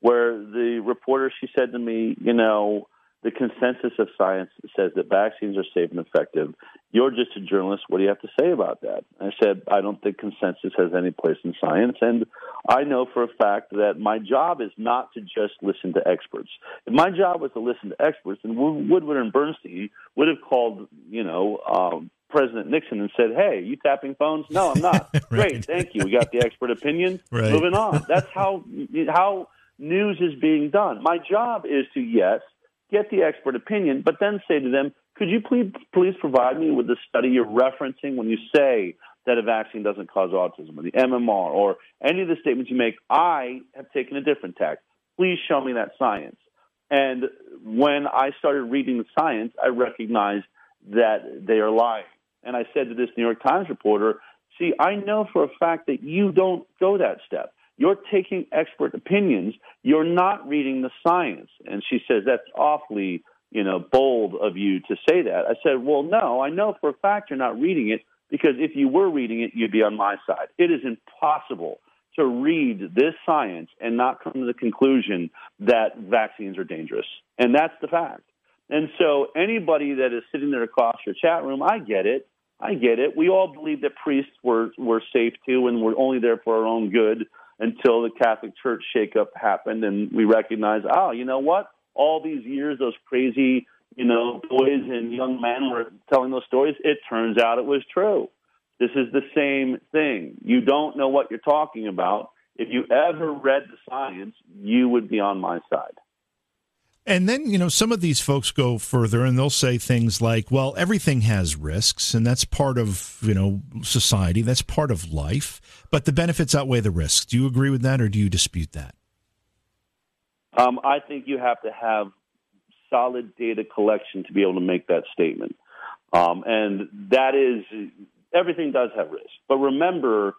where the reporter she said to me, you know, the consensus of science says that vaccines are safe and effective. You're just a journalist. What do you have to say about that? I said, I don't think consensus has any place in science. And I know for a fact that my job is not to just listen to experts. If my job was to listen to experts, then Woodward and Bernstein would have called, you know, um, President Nixon and said, "Hey, you tapping phones? No, I'm not. right. Great, thank you. We got the expert opinion. Right. Moving on. That's how how news is being done. My job is to yes, get the expert opinion, but then say to them, could you please, please provide me with the study you're referencing when you say that a vaccine doesn't cause autism or the MMR or any of the statements you make? I have taken a different tack. Please show me that science. And when I started reading the science, I recognized that they are lying. And I said to this New York Times reporter, see, I know for a fact that you don't go that step. You're taking expert opinions. You're not reading the science. And she says, that's awfully you know, bold of you to say that. I said, well, no, I know for a fact you're not reading it because if you were reading it, you'd be on my side. It is impossible to read this science and not come to the conclusion that vaccines are dangerous. And that's the fact. And so anybody that is sitting there across your chat room, I get it. I get it. We all believe that priests were, were safe too and were only there for our own good until the Catholic Church shakeup happened and we recognize, oh, you know what? All these years, those crazy, you know, boys and young men were telling those stories. It turns out it was true. This is the same thing. You don't know what you're talking about. If you ever read the science, you would be on my side. And then, you know, some of these folks go further and they'll say things like, well, everything has risks and that's part of, you know, society, that's part of life, but the benefits outweigh the risks. Do you agree with that or do you dispute that? Um, I think you have to have solid data collection to be able to make that statement. Um, and that is, everything does have risk. But remember,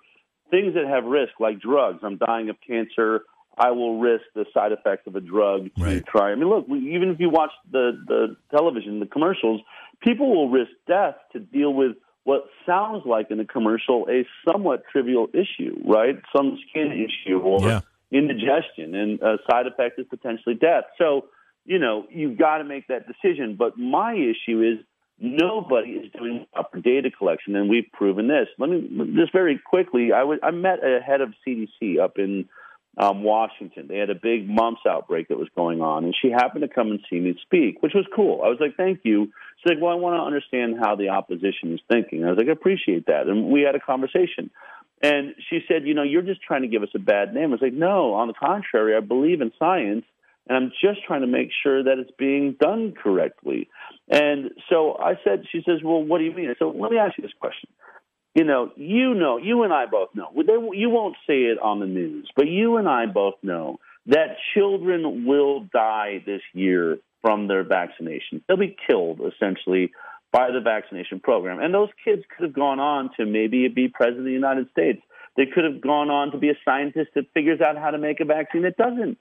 things that have risk, like drugs, I'm dying of cancer, I will risk the side effects of a drug to right. try. I mean, look, we, even if you watch the the television, the commercials, people will risk death to deal with what sounds like in the commercial a somewhat trivial issue, right? Some skin issue or yeah. indigestion, and a side effect is potentially death. So, you know, you've got to make that decision. But my issue is nobody is doing proper data collection, and we've proven this. Let me just very quickly. I was I met a head of CDC up in um, Washington. They had a big mumps outbreak that was going on, and she happened to come and see me speak, which was cool. I was like, "Thank you." She's like, "Well, I want to understand how the opposition is thinking." I was like, "I appreciate that," and we had a conversation. And she said, "You know, you're just trying to give us a bad name." I was like, "No, on the contrary, I believe in science." And I'm just trying to make sure that it's being done correctly. And so I said, she says, Well, what do you mean? So let me ask you this question you know, you know, you and I both know. You won't see it on the news, but you and I both know that children will die this year from their vaccination. They'll be killed essentially by the vaccination program. And those kids could have gone on to maybe be president of the United States. They could have gone on to be a scientist that figures out how to make a vaccine that doesn't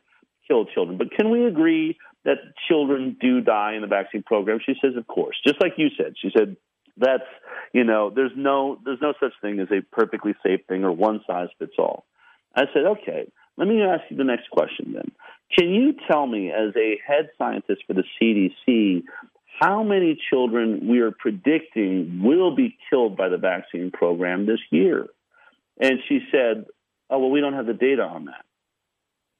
kill children. But can we agree that children do die in the vaccine program? She says, of course. Just like you said. She said, that's you know, there's no there's no such thing as a perfectly safe thing or one size fits all. I said, okay, let me ask you the next question then. Can you tell me, as a head scientist for the CDC, how many children we are predicting will be killed by the vaccine program this year? And she said, oh, well, we don't have the data on that.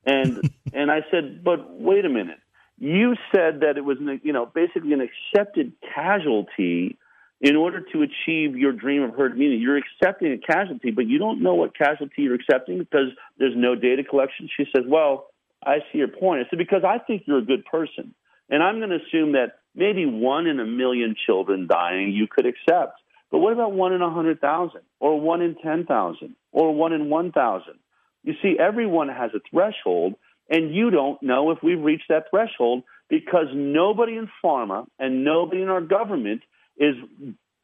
And and I said, but wait a minute. You said that it was, you know, basically an accepted casualty in order to achieve your dream of herd immunity. You're accepting a casualty, but you don't know what casualty you're accepting because there's no data collection. She says, Well, I see your point. I said, Because I think you're a good person. And I'm going to assume that maybe one in a million children dying you could accept. But what about one in a 100,000 or one in 10,000 or one in 1,000? You see, everyone has a threshold, and you don't know if we've reached that threshold because nobody in pharma and nobody in our government is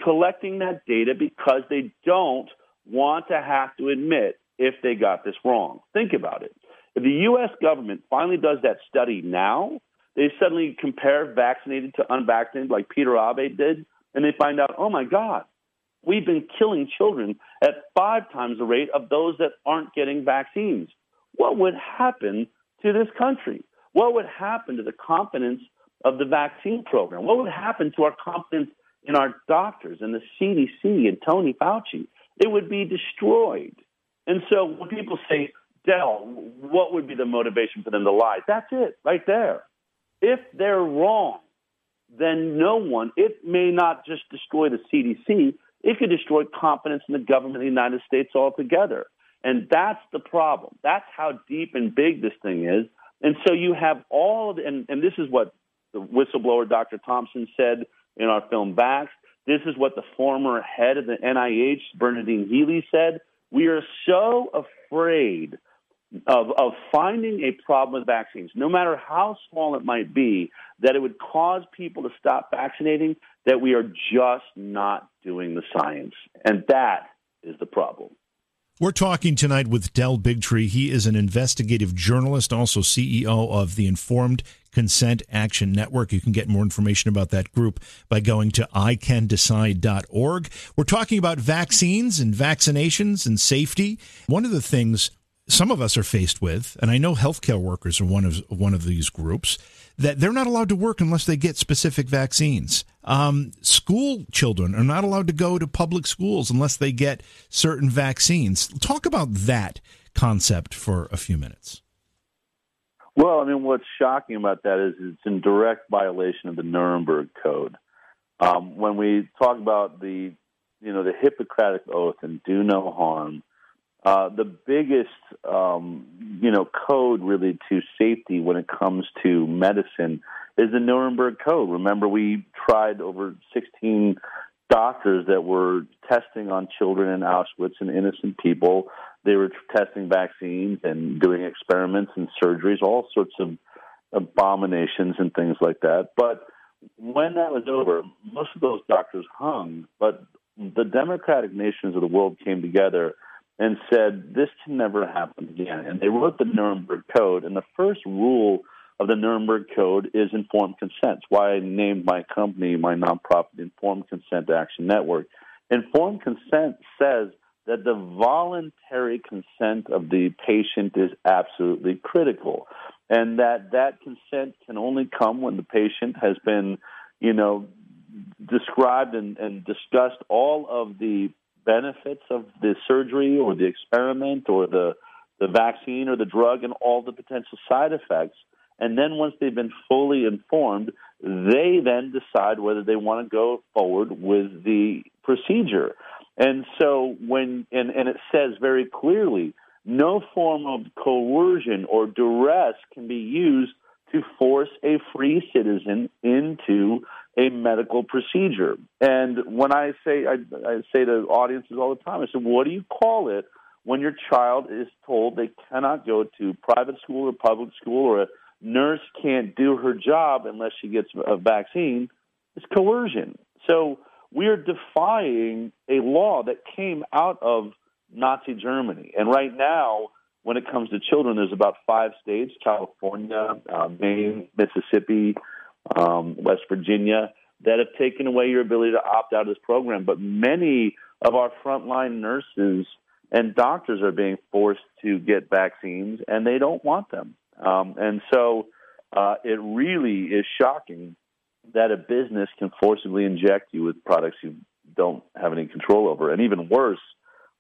collecting that data because they don't want to have to admit if they got this wrong. Think about it. If the U.S. government finally does that study now, they suddenly compare vaccinated to unvaccinated, like Peter Aaby did, and they find out, oh my God, we've been killing children at five times the rate of those that aren't getting vaccines. What would happen to this country? What would happen to the confidence of the vaccine program? What would happen to our confidence in our doctors and the CDC and Tony Fauci, it would be destroyed. And so when people say, Del, what would be the motivation for them to lie? That's it, right there. If they're wrong, then no one, it may not just destroy the CDC, it could destroy confidence in the government of the United States altogether. And that's the problem. That's how deep and big this thing is. And so you have all and, and this is what the whistleblower Dr. Thompson said in our film Vaxxed. This is what the former head of the NIH, Bernadine Healy, said. We are so afraid of, of finding a problem with vaccines, no matter how small it might be, that it would cause people to stop vaccinating, that we are just not doing the science. And that is the problem. We're talking tonight with Del Bigtree. He is an investigative journalist, also CEO of the Informed Consent Action Network. You can get more information about that group by going to icandecide.org. We're talking about vaccines and vaccinations and safety. One of the things some of us are faced with, and I know healthcare workers are one of one of these groups, that they're not allowed to work unless they get specific vaccines. Um, school children are not allowed to go to public schools unless they get certain vaccines. Talk about that concept for a few minutes. Well, I mean, what's shocking about that is it's in direct violation of the Nuremberg Code. Um, when we talk about the, you know, the Hippocratic Oath and do no harm, uh, the biggest, um, you know, code really to safety when it comes to medicine is the Nuremberg Code. Remember, we tried over 16 doctors that were testing on children in Auschwitz and innocent people. They were testing vaccines and doing experiments and surgeries, all sorts of abominations and things like that. But when that was over, most of those doctors hung. But the democratic nations of the world came together and said, this can never happen again. And they wrote the Nuremberg Code. And the first rule of the Nuremberg Code is informed consent. It's why I named my company, my nonprofit, Informed Consent Action Network. Informed consent says that the voluntary consent of the patient is absolutely critical and that that consent can only come when the patient has been you know described and, and discussed all of the benefits of the surgery or the experiment or the the vaccine or the drug and all the potential side effects. And then once they've been fully informed they then decide whether they want to go forward with the procedure. And so when and, and it says very clearly no form of coercion or duress can be used to force a free citizen into a medical procedure. And when I say I, I say to audiences all the time, I say, what do you call it when your child is told they cannot go to private school or public school or a nurse can't do her job unless she gets a vaccine? It's coercion. So we are defying a law that came out of Nazi Germany. And right now, when it comes to children, there's about five states California, uh, Maine, Mississippi, um, West Virginia that have taken away your ability to opt out of this program. But many of our frontline nurses and doctors are being forced to get vaccines, and they don't want them. Um, and so uh, it really is shocking that a business can forcibly inject you with products you don't have any control over, and even worse,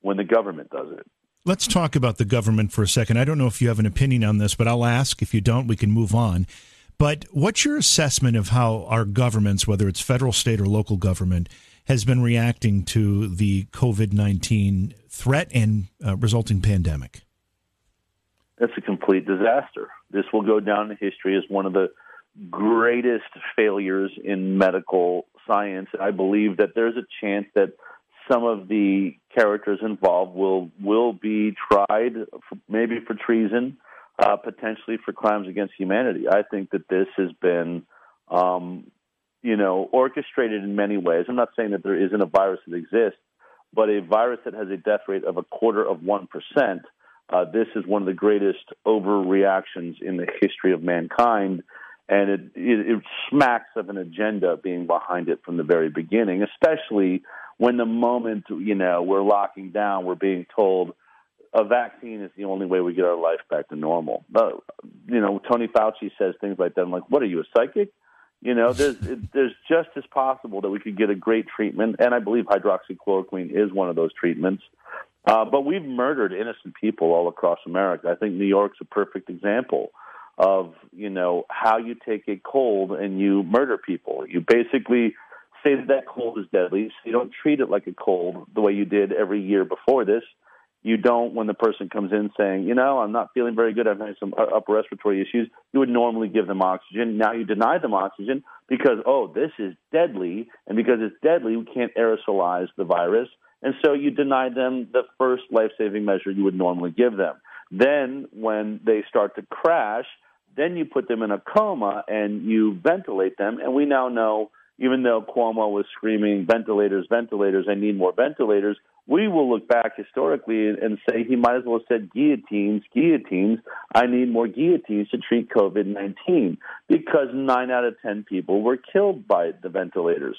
when the government does it. Let's talk about the government for a second. I don't know if you have an opinion on this, but I'll ask. If you don't, we can move on. But what's your assessment of how our governments, whether it's federal, state, or local government, has been reacting to the COVID 19 threat and uh, resulting pandemic? That's a complete disaster. This will go down in history as one of the greatest failures in medical science. I believe that there's a chance that some of the characters involved will will be tried, for, maybe for treason, uh, potentially for crimes against humanity. I think that this has been, um, you know, orchestrated in many ways. I'm not saying that there isn't a virus that exists, but a virus that has a death rate of a quarter of one percent. Uh, this is one of the greatest overreactions in the history of mankind and it, it, it smacks of an agenda being behind it from the very beginning, especially when the moment you know we're locking down, we're being told a vaccine is the only way we get our life back to normal. Uh, you know, Tony Fauci says things like that. I'm like, what are you, a psychic? You know, there's it, there's just as possible that we could get a great treatment, and I believe hydroxychloroquine is one of those treatments. Uh, but we've murdered innocent people all across America. I think New York's a perfect example of you know how you take a cold and you murder people. You basically say that that cold is deadly, so you don't treat it like a cold the way you did every year before this. You don't, when the person comes in saying, you know, I'm not feeling very good, I'm having some uh, upper respiratory issues, you would normally give them oxygen. Now you deny them oxygen because, oh, this is deadly, and because it's deadly, we can't aerosolize the virus. And so you deny them the first life saving measure you would normally give them. Then, when they start to crash, then you put them in a coma and you ventilate them. And we now know, even though Cuomo was screaming, ventilators, ventilators, I need more ventilators, we will look back historically and say he might as well have said guillotines, guillotines. I need more guillotines to treat COVID 19 because nine out of 10 people were killed by the ventilators.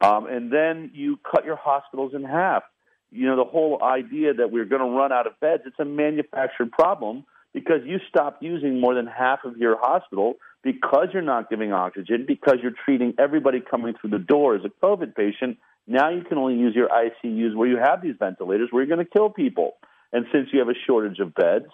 Um, and then you cut your hospitals in half. You know, the whole idea that we're going to run out of beds, it's a manufactured problem because you stopped using more than half of your hospital because you're not giving oxygen, because you're treating everybody coming through the door as a COVID patient. Now you can only use your ICUs where you have these ventilators where you're going to kill people. And since you have a shortage of beds,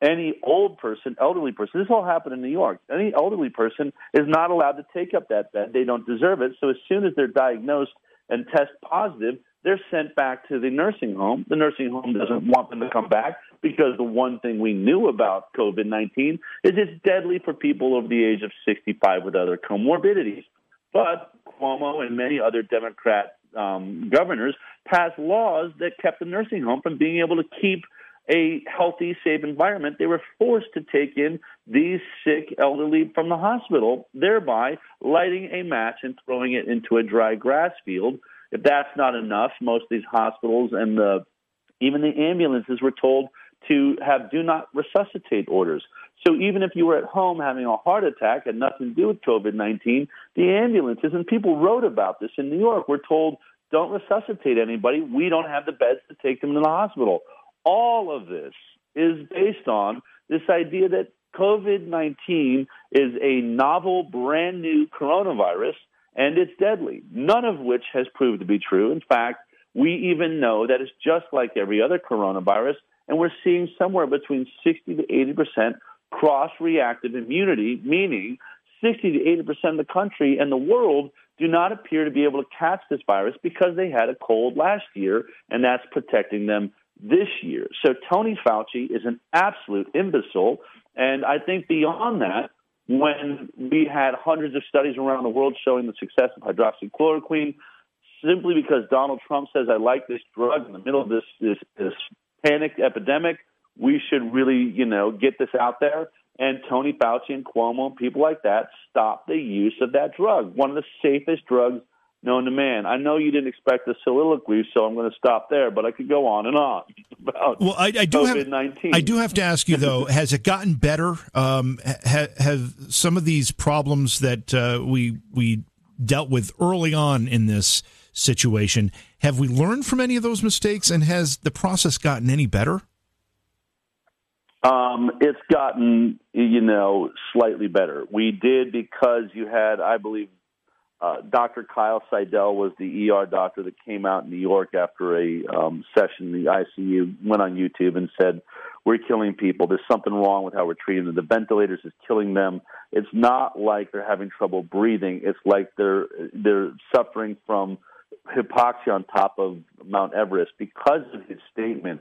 any old person, elderly person, this all happened in New York. Any elderly person is not allowed to take up that bed. They don't deserve it. So as soon as they're diagnosed and test positive, they're sent back to the nursing home. The nursing home doesn't want them to come back because the one thing we knew about COVID 19 is it's deadly for people over the age of 65 with other comorbidities. But Cuomo and many other Democrat um, governors passed laws that kept the nursing home from being able to keep a healthy, safe environment, they were forced to take in these sick elderly from the hospital, thereby lighting a match and throwing it into a dry grass field. If that's not enough, most of these hospitals and the even the ambulances were told to have do not resuscitate orders. So even if you were at home having a heart attack had nothing to do with COVID 19, the ambulances, and people wrote about this in New York, were told, don't resuscitate anybody. We don't have the beds to take them to the hospital all of this is based on this idea that COVID 19 is a novel, brand new coronavirus and it's deadly, none of which has proved to be true. In fact, we even know that it's just like every other coronavirus, and we're seeing somewhere between 60 to 80 percent cross reactive immunity, meaning 60 to 80 percent of the country and the world do not appear to be able to catch this virus because they had a cold last year, and that's protecting them this year. So Tony Fauci is an absolute imbecile. And I think beyond that, when we had hundreds of studies around the world showing the success of hydroxychloroquine, simply because Donald Trump says, I like this drug in the middle of this, this, this panic epidemic, we should really, you know, get this out there. And Tony Fauci and Cuomo, and people like that, stop the use of that drug. One of the safest drugs known to man. I know you didn't expect a soliloquy, so I'm going to stop there. But I could go on and on about well, I, I do COVID-19. Have, I do have to ask you though: Has it gotten better? Um, ha, have some of these problems that uh, we we dealt with early on in this situation have we learned from any of those mistakes, and has the process gotten any better? Um, it's gotten, you know, slightly better. We did because you had, I believe, uh, Dr. Kyle Sidell was the ER doctor that came out in New York after a um, session in the ICU, went on YouTube and said, We're killing people. There's something wrong with how we're treating them. The ventilators is killing them. It's not like they're having trouble breathing. It's like they're they're suffering from hypoxia on top of Mount Everest. Because of his statement,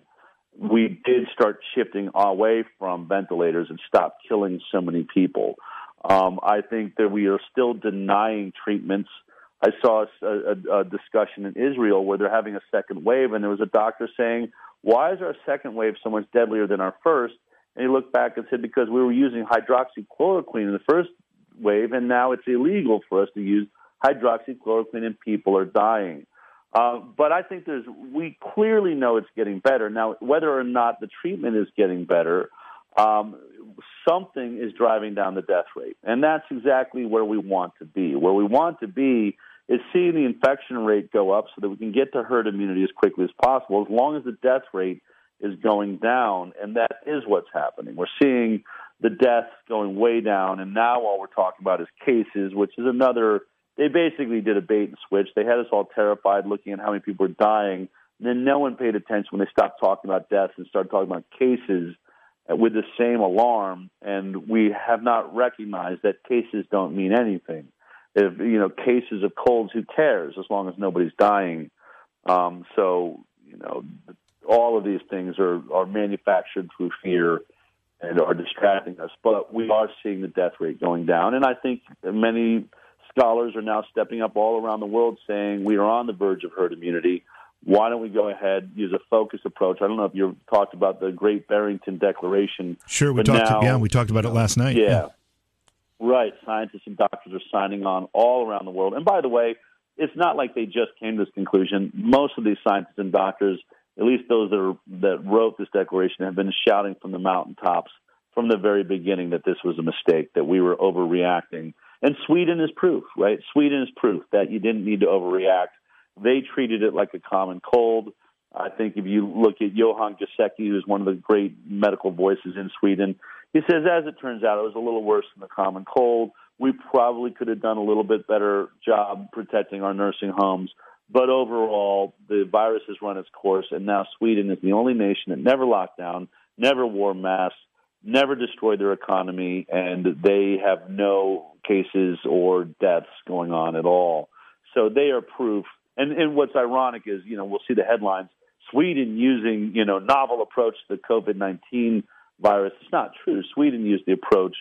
we did start shifting away from ventilators and stop killing so many people. Um, I think that we are still denying treatments. I saw a, a, a, discussion in Israel where they're having a second wave, and there was a doctor saying, "Why is our second wave so much deadlier than our first? And he looked back and said, "Because we were using hydroxychloroquine in the first wave, and now it's illegal for us to use hydroxychloroquine, and people are dying." Uh, but I think there's we clearly know it's getting better now. Whether or not the treatment is getting better, um, something is driving down the death rate. And that's exactly where we want to be. Where we want to be is seeing the infection rate go up so that we can get to herd immunity as quickly as possible, as long as the death rate is going down. And that is what's happening. We're seeing the deaths going way down. And now all we're talking about is cases, which is another. They basically did a bait and switch. They had us all terrified looking at how many people were dying. And then no one paid attention when they stopped talking about deaths and started talking about cases with the same alarm, and we have not recognized that cases don't mean anything. If you know cases of colds, who cares as long as nobody's dying? Um, so you know, all of these things are are manufactured through fear and are distracting us. But we are seeing the death rate going down, and I think many scholars are now stepping up all around the world saying we are on the verge of herd immunity why don't we go ahead use a focus approach? I don't know if you talked about the Great Barrington Declaration. Sure, we talked. Now, yeah, we talked about it last night. Yeah, yeah, right. Scientists and doctors are signing on all around the world. And by the way, it's not like they just came to this conclusion. Most of these scientists and doctors, at least those that are, that wrote this declaration, have been shouting from the mountaintops from the very beginning that this was a mistake, that we were overreacting. And Sweden is proof, right? Sweden is proof that you didn't need to overreact. They treated it like a common cold. I think if you look at Johan Giesecke, who's one of the great medical voices in Sweden, he says, as it turns out, it was a little worse than the common cold. We probably could have done a little bit better job protecting our nursing homes. But overall, the virus has run its course, and now Sweden is the only nation that never locked down, never wore masks, never destroyed their economy, and they have no cases or deaths going on at all. So they are proof. And, and what's ironic is, you know, we'll see the headlines Sweden using, you know, novel approach to the COVID 19 virus. It's not true. Sweden used the approach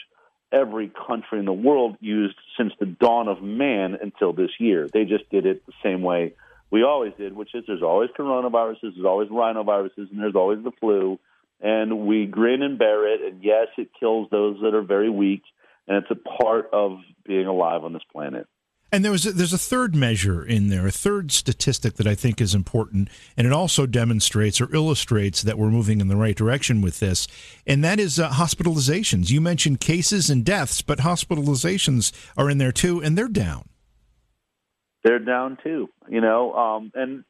every country in the world used since the dawn of man until this year. They just did it the same way we always did, which is there's always coronaviruses, there's always rhinoviruses, and there's always the flu. And we grin and bear it. And yes, it kills those that are very weak. And it's a part of being alive on this planet. And there was a, there's a third measure in there, a third statistic that I think is important, and it also demonstrates or illustrates that we're moving in the right direction with this, and that is uh, hospitalizations. You mentioned cases and deaths, but hospitalizations are in there too, and they're down. They're down too, you know, um, and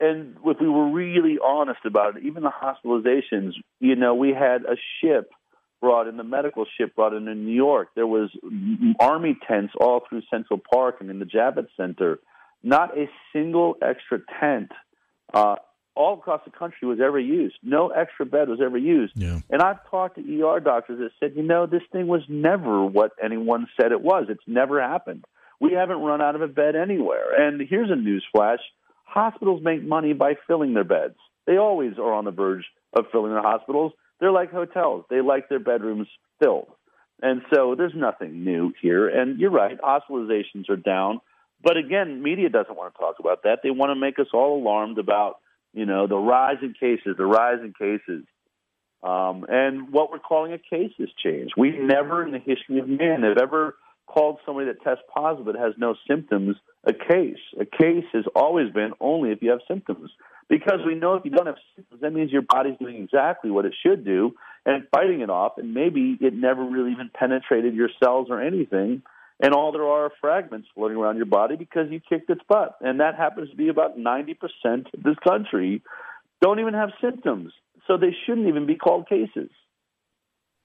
and if we were really honest about it, even the hospitalizations, you know, we had a ship brought in, the medical ship brought in in New York. There was army tents all through Central Park and in the Javits Center. Not a single extra tent uh, all across the country was ever used. No extra bed was ever used. Yeah. And I've talked to ER doctors that said, you know, this thing was never what anyone said it was. It's never happened. We haven't run out of a bed anywhere. And here's a news flash. Hospitals make money by filling their beds. They always are on the verge of filling their hospitals. They're like hotels. They like their bedrooms filled. And so there's nothing new here. And you're right, hospitalizations are down. But again, media doesn't want to talk about that. They want to make us all alarmed about, you know, the rise in cases, the rise in cases. Um, and what we're calling a case has changed. We never in the history of man have ever called somebody that tests positive that has no symptoms a case. A case has always been only if you have symptoms. Because we know if you don't have symptoms, that means your body's doing exactly what it should do and fighting it off, and maybe it never really even penetrated your cells or anything, and all there are, are fragments floating around your body because you kicked its butt. And that happens to be about 90% of this country don't even have symptoms. So they shouldn't even be called cases.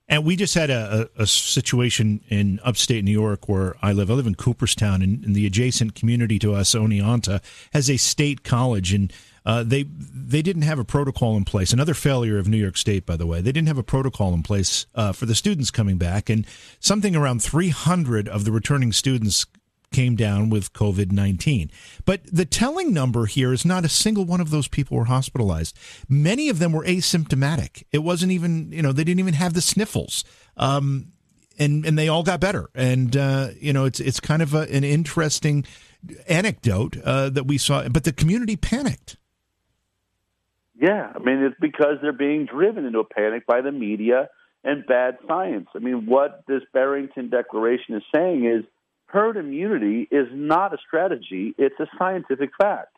And we just had a, a, a, situation in upstate New York where I live. I live in Cooperstown, and, the adjacent community to us, Oneonta, has a state college, and uh, they they didn't have a protocol in place. Another failure of New York State, by the way. They didn't have a protocol in place uh, for the students coming back, and something around 300 of the returning students came down with COVID 19. But the telling number here is not a single one of those people were hospitalized. Many of them were asymptomatic. It wasn't even, you know, they didn't even have the sniffles. Um, and, and they all got better. And, uh, you know, it's, it's kind of a, an interesting anecdote uh, that we saw, but the community panicked. Yeah, I mean, it's because they're being driven into a panic by the media and bad science. I mean, what this Barrington Declaration is saying is herd immunity is not a strategy, it's a scientific fact.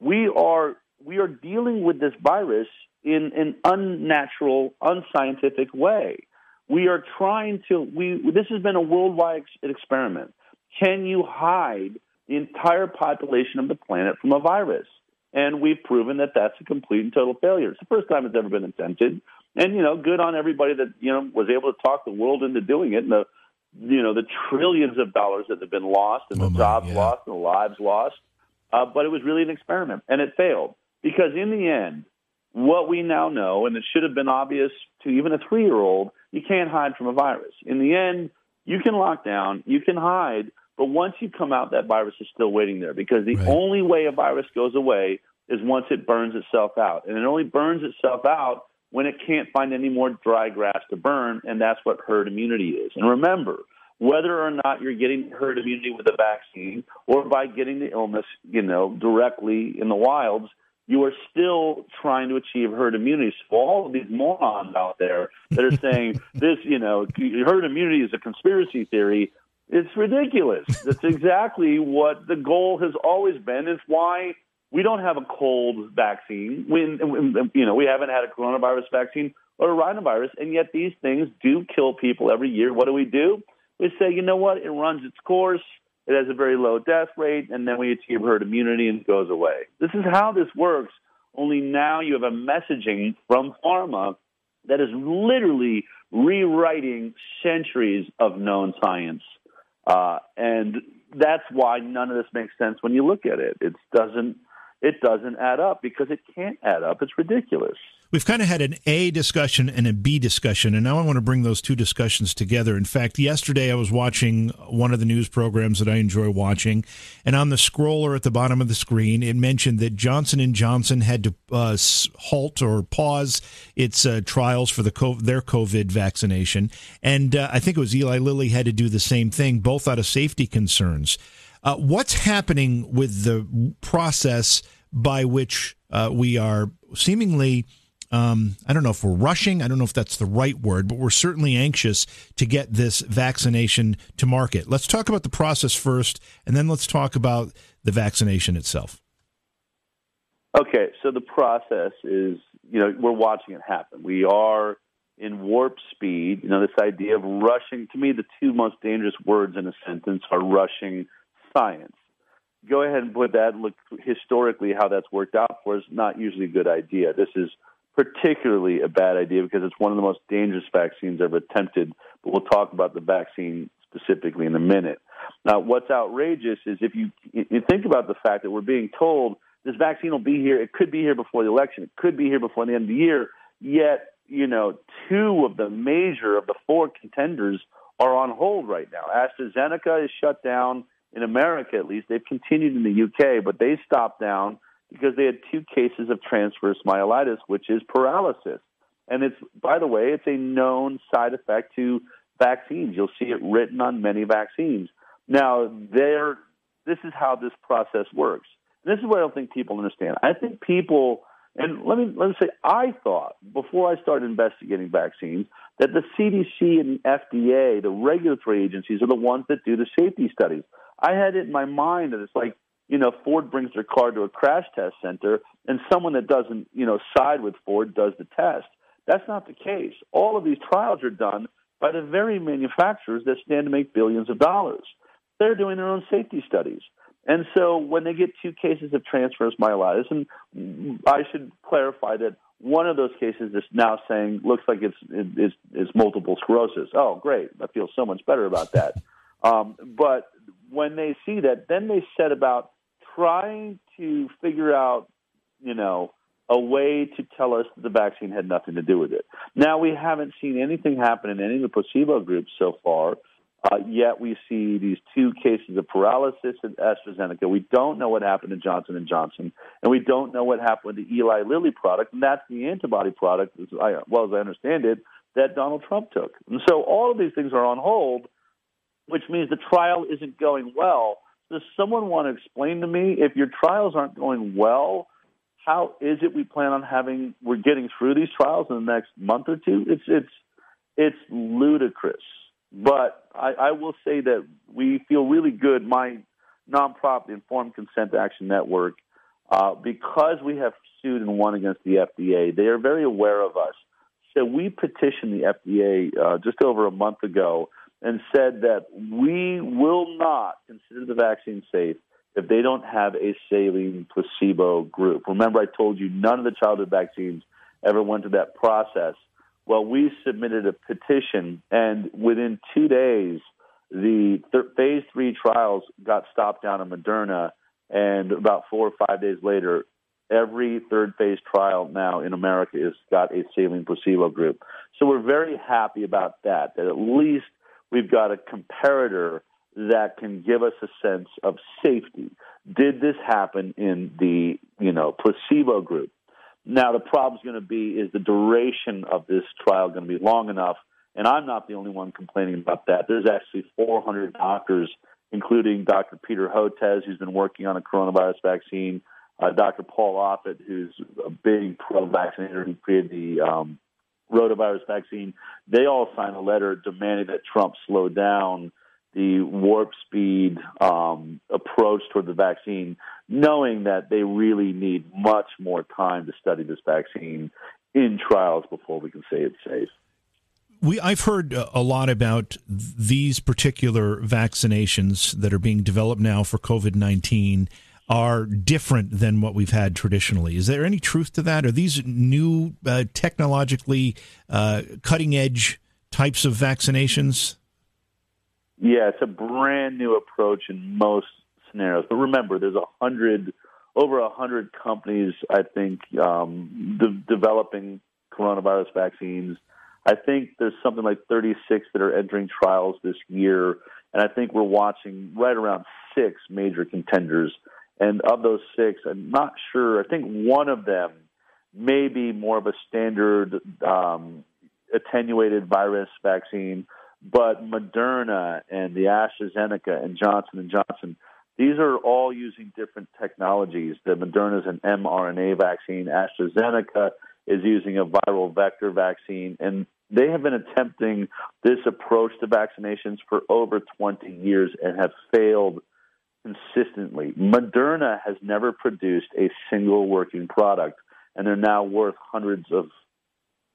We are we are dealing with this virus in an unnatural, unscientific way. We are trying to we this has been a worldwide experiment. Can you hide the entire population of the planet from a virus? And we've proven that that's a complete and total failure. It's the first time it's ever been attempted. And, you know, good on everybody that, you know, was able to talk the world into doing it. And the you know the trillions of dollars that have been lost and oh the jobs yeah. lost and the lives lost. Uh, but it was really an experiment, and it failed because in the end, what we now know, and it should have been obvious to even a three-year-old, you can't hide from a virus. In the end, you can lock down, you can hide, but once you come out, that virus is still waiting there because the Right. only way a virus goes away is once it burns itself out, and it only burns itself out when it can't find any more dry grass to burn, and that's what herd immunity is. And remember, whether or not you're getting herd immunity with a vaccine or by getting the illness, you know, directly in the wilds, you are still trying to achieve herd immunity. So all of these morons out there that are saying this, you know, herd immunity is a conspiracy theory, it's ridiculous. That's exactly what the goal has always been. It's why we don't have a cold vaccine. When, when you know we haven't had a coronavirus vaccine. or a rhinovirus, and yet these things do kill people every year. What do we do? We say, you know what? It runs its course. It has a very low death rate, and then we achieve herd immunity and it goes away. This is how this works. Only now you have a messaging from pharma that is literally rewriting centuries of known science. Uh, and that's why none of this makes sense when you look at it. It doesn't it doesn't add up because it can't add up. It's ridiculous. We've kind of had an A discussion and a B discussion, and now I want to bring those two discussions together. In fact, yesterday I was watching one of the news programs that I enjoy watching, and on the scroller at the bottom of the screen, it mentioned that Johnson and Johnson had to uh, halt or pause its uh, trials for the their COVID vaccination, and uh, I think it was Eli Lilly had to do the same thing, both out of safety concerns. Uh, what's happening with the process by which uh, we are seemingly um, I don't know if we're rushing. I don't know if that's the right word, but we're certainly anxious to get this vaccination to market. Let's talk about the process first, and then let's talk about the vaccination itself. Okay, so the process is, you know, we're watching it happen. We are in warp speed. You know, this idea of rushing, to me, the two most dangerous words in a sentence are rushing science. Go ahead and put that, look historically how that's worked out for us, not usually a good idea. This is particularly a bad idea because it's one of the most dangerous vaccines ever attempted. But we'll talk about the vaccine specifically in a minute. Now, what's outrageous is if you you think about the fact that we're being told this vaccine will be here, it could be here before the election, it could be here before the end of the year. Yet, you know, two of the major of the four contenders are on hold right now. AstraZeneca is shut down in America, at least. They've continued in the UK, but they stopped down because they had two cases of transverse myelitis, which is paralysis. And it's, by the way, it's a known side effect to vaccines. You'll see it written on many vaccines. Now, there, this is how this process works. And this is what I don't think people understand. I think people, and let me let me say, I thought before I started investigating vaccines that the CDC and the FDA, the regulatory agencies, are the ones that do the safety studies. I had it in my mind that it's like you know, Ford brings their car to a crash test center and someone that doesn't, you know, side with Ford does the test. That's not the case. All of these trials are done by the very manufacturers that stand to make billions of dollars. They're doing their own safety studies. And so when they get two cases of transverse myelitis, and I should clarify that one of those cases is now saying looks like it's it's, it's multiple sclerosis. Oh, great! I feel so much better about that. Um, but when they see that, then they set about trying to figure out, you know, a way to tell us that the vaccine had nothing to do with it. Now, we haven't seen anything happen in any of the placebo groups so far. Uh, yet we see these two cases of paralysis at AstraZeneca. We don't know what happened to Johnson and Johnson, and we don't know what happened with the Eli Lilly product, and that's the antibody product, as I, well as I understand it, that Donald Trump took. And so all of these things are on hold, which means the trial isn't going well does someone want to explain to me if your trials aren't going well, how is it we plan on having we're getting through these trials in the next month or two? It's it's it's ludicrous. But I, I will say that we feel really good. My nonprofit Informed Consent Action Network, uh, because we have sued and won against the FDA, they are very aware of us. So we petitioned the FDA uh, just over a month ago and said that we will not consider the vaccine safe if they don't have a saline placebo group. Remember, I told you none of the childhood vaccines ever went through that process. Well, we submitted a petition, and within two days, the th- phase three trials got stopped down in Moderna, and about four or five days later, every third phase trial now in America has got a saline placebo group. So we're very happy about that, that at least we've got a comparator that can give us a sense of safety. Did this happen in the you know placebo group? Now the problem's going to be is the duration of this trial going to be long enough? And I'm not the only one complaining about that. There's actually 400 doctors, including Dr. Peter Hotez, who's been working on a coronavirus vaccine, uh, Dr. Paul Offit, who's a big pro-vaccinator who created the um, rotavirus vaccine, they all signed a letter demanding that Trump slow down the warp speed um, approach toward the vaccine, knowing that they really need much more time to study this vaccine in trials before we can say it's safe. We, I've heard a lot about these particular vaccinations that are being developed now for COVID 19 are different than what we've had traditionally. Is there any truth to that? Are these new, uh, technologically uh, cutting edge types of vaccinations? Yeah, it's a brand new approach in most scenarios. But remember, there's a hundred, over a hundred companies, I think, um, de- developing coronavirus vaccines. I think there's something like 36 that are entering trials this year, and I think we're watching right around six major contenders and of those six, I'm not sure. I think one of them may be more of a standard um, attenuated virus vaccine, but Moderna and the AstraZeneca and Johnson and Johnson, these are all using different technologies. The Moderna is an mRNA vaccine. AstraZeneca is using a viral vector vaccine, and they have been attempting this approach to vaccinations for over 20 years and have failed consistently. Moderna has never produced a single working product, and they're now worth hundreds of,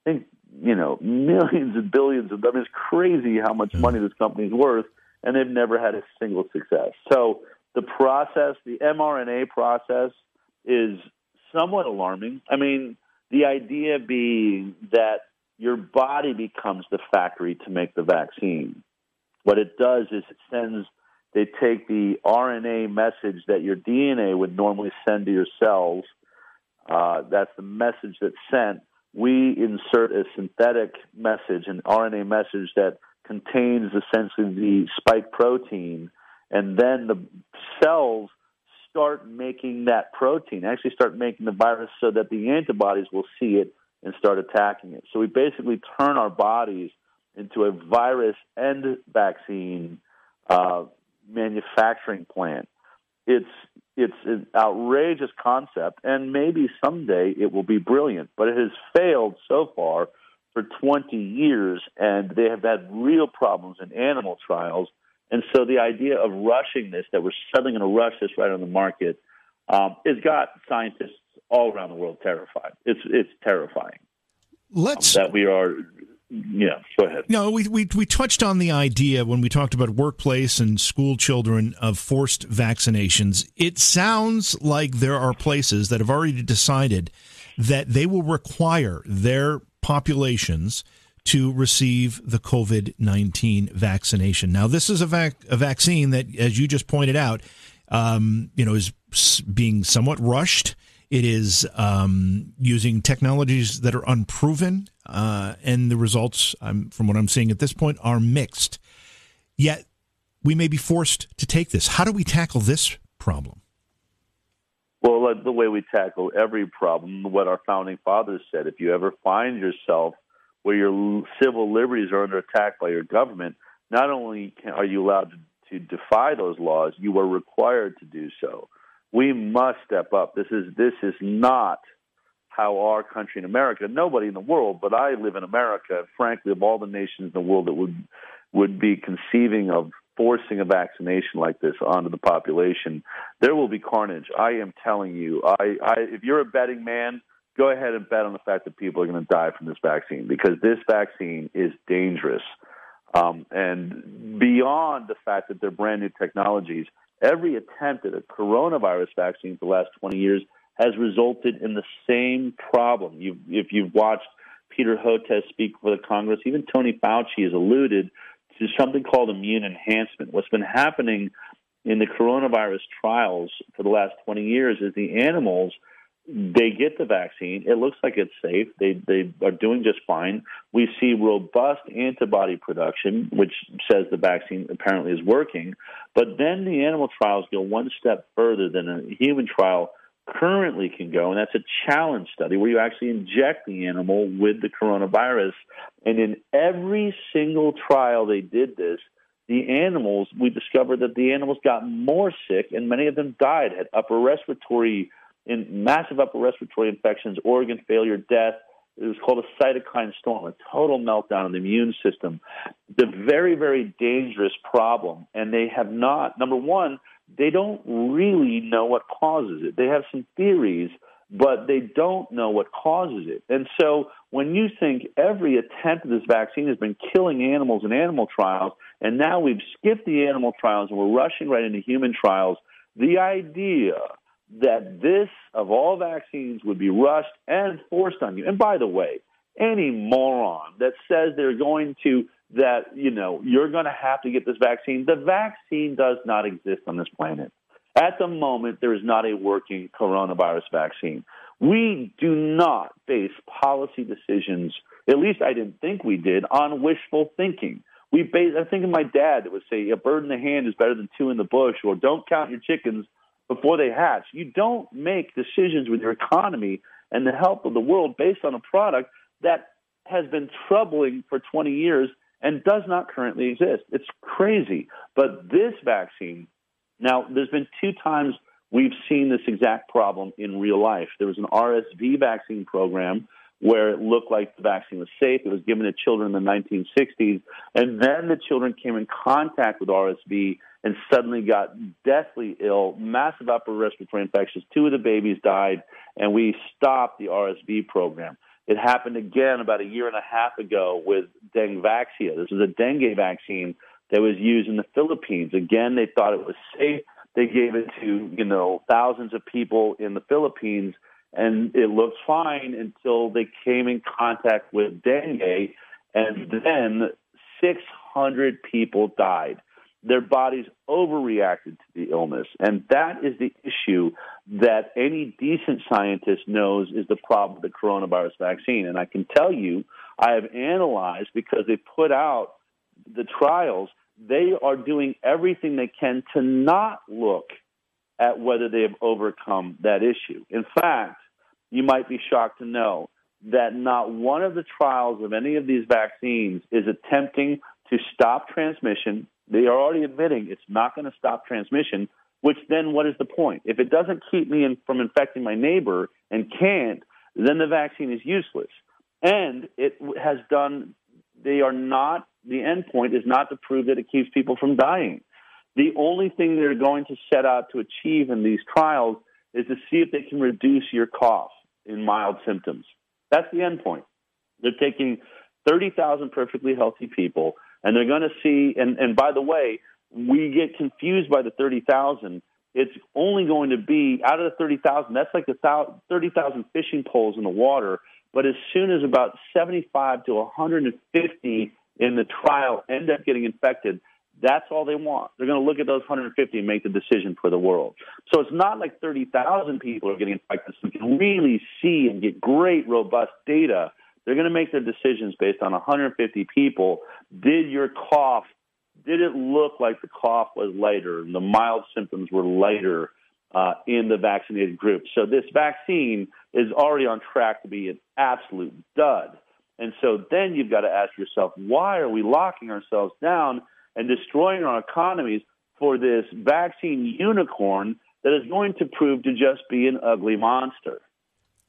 I think, you know, millions and billions of. I mean, it's crazy how much money this company is worth, and they've never had a single success. So the process, the mRNA process, is somewhat alarming. I mean, the idea being that your body becomes the factory to make the vaccine. What it does is it sends they take the RNA message that your DNA would normally send to your cells. Uh, that's the message that's sent. We insert a synthetic message, an RNA message that contains essentially the spike protein, and then the cells start making that protein, actually start making the virus so that the antibodies will see it and start attacking it. So we basically turn our bodies into a virus and vaccine uh, manufacturing plant. It's it's an outrageous concept, and maybe someday it will be brilliant. But it has failed so far for 20 years, and they have had real problems in animal trials. And so the idea of rushing this, that we're suddenly going to rush this right on the market, um, has got scientists all around the world terrified. It's it's terrifying. Let's um, that we are yeah, go ahead. No, we, we we touched on the idea when we talked about workplace and school children of forced vaccinations. It sounds like there are places that have already decided that they will require their populations to receive the COVID 19 vaccination. Now, this is a, vac- a vaccine that, as you just pointed out, um, you know, is being somewhat rushed. It is um, using technologies that are unproven, uh, and the results, um, from what I'm seeing at this point, are mixed. Yet, we may be forced to take this. How do we tackle this problem? Well, the way we tackle every problem, what our founding fathers said, if you ever find yourself where your civil liberties are under attack by your government, not only are you allowed to, to defy those laws, you are required to do so we must step up. This is this is not how our country in America, nobody in the world, but I live in America. Frankly, of all the nations in the world that would would be conceiving of forcing a vaccination like this onto the population, there will be carnage. I am telling you. I, I if you're a betting man, go ahead and bet on the fact that people are going to die from this vaccine because this vaccine is dangerous. Um, and beyond the fact that they're brand new technologies, Every attempt at a coronavirus vaccine for the last 20 years has resulted in the same problem. You've, if you've watched Peter Hotez speak for the Congress, even Tony Fauci has alluded to something called immune enhancement. What's been happening in the coronavirus trials for the last 20 years is the animals – they get the vaccine. It looks like it's safe. They they are doing just fine. We see robust antibody production, which says the vaccine apparently is working. But then the animal trials go one step further than a human trial currently can go, and that's a challenge study where you actually inject the animal with the coronavirus. And in every single trial they did this, the animals, we discovered that the animals got more sick, and many of them died, had upper respiratory in massive upper respiratory infections, organ failure, death. It was called a cytokine storm, a total meltdown of the immune system. The very, very dangerous problem. And they have not, number one, they don't really know what causes it. They have some theories, but they don't know what causes it. And so when you think every attempt at this vaccine has been killing animals in animal trials, and now we've skipped the animal trials and we're rushing right into human trials, the idea that this, of all vaccines, would be rushed and forced on you. And by the way, any moron that says they're going to that you know you're going to have to get this vaccine. The vaccine does not exist on this planet. At the moment, there is not a working coronavirus vaccine. We do not base policy decisions, at least I didn't think we did, on wishful thinking. We base, I'm thinking my dad that would say, a bird in the hand is better than two in the bush, or don't count your chickens before they hatch. You don't make decisions with your economy and the health of the world based on a product that has been troubling for 20 years and does not currently exist. It's crazy. But this vaccine, now, there's been two times we've seen this exact problem in real life. There was an RSV vaccine program where it looked like the vaccine was safe. It was given to children in the 1960s. And then the children came in contact with RSV and suddenly got deathly ill, massive upper respiratory infections. Two of the babies died, and we stopped the RSV program. It happened again about a year and a half ago with Dengvaxia. This was a dengue vaccine that was used in the Philippines. Again, they thought it was safe. They gave it to, you know, thousands of people in the Philippines and it looked fine until they came in contact with dengue and then 600 people died their bodies overreacted to the illness. And that is the issue that any decent scientist knows is the problem with the coronavirus vaccine. And I can tell you, I have analyzed because they put out the trials, they are doing everything they can to not look at whether they have overcome that issue. In fact, you might be shocked to know that not one of the trials of any of these vaccines is attempting to stop transmission they are already admitting it's not going to stop transmission, which then what is the point? If it doesn't keep me in, from infecting my neighbor and can't, then the vaccine is useless. And it has done, they are not, the end point is not to prove that it keeps people from dying. The only thing they're going to set out to achieve in these trials is to see if they can reduce your cough in mild symptoms. That's the end point. They're taking 30,000 perfectly healthy people and they're going to see. And, and by the way, we get confused by the thirty thousand. It's only going to be out of the thirty thousand. That's like the thirty thousand fishing poles in the water. But as soon as about seventy-five to one hundred and fifty in the trial end up getting infected, that's all they want. They're going to look at those 150 and make the decision for the world. So it's not like 30,000 people are getting infected. So we can really see and get great, robust data they're going to make their decisions based on 150 people. Did your cough, did it look like the cough was lighter and the mild symptoms were lighter uh, in the vaccinated group? So this vaccine is already on track to be an absolute dud. And so then you've got to ask yourself, why are we locking ourselves down and destroying our economies for this vaccine unicorn that is going to prove to just be an ugly monster?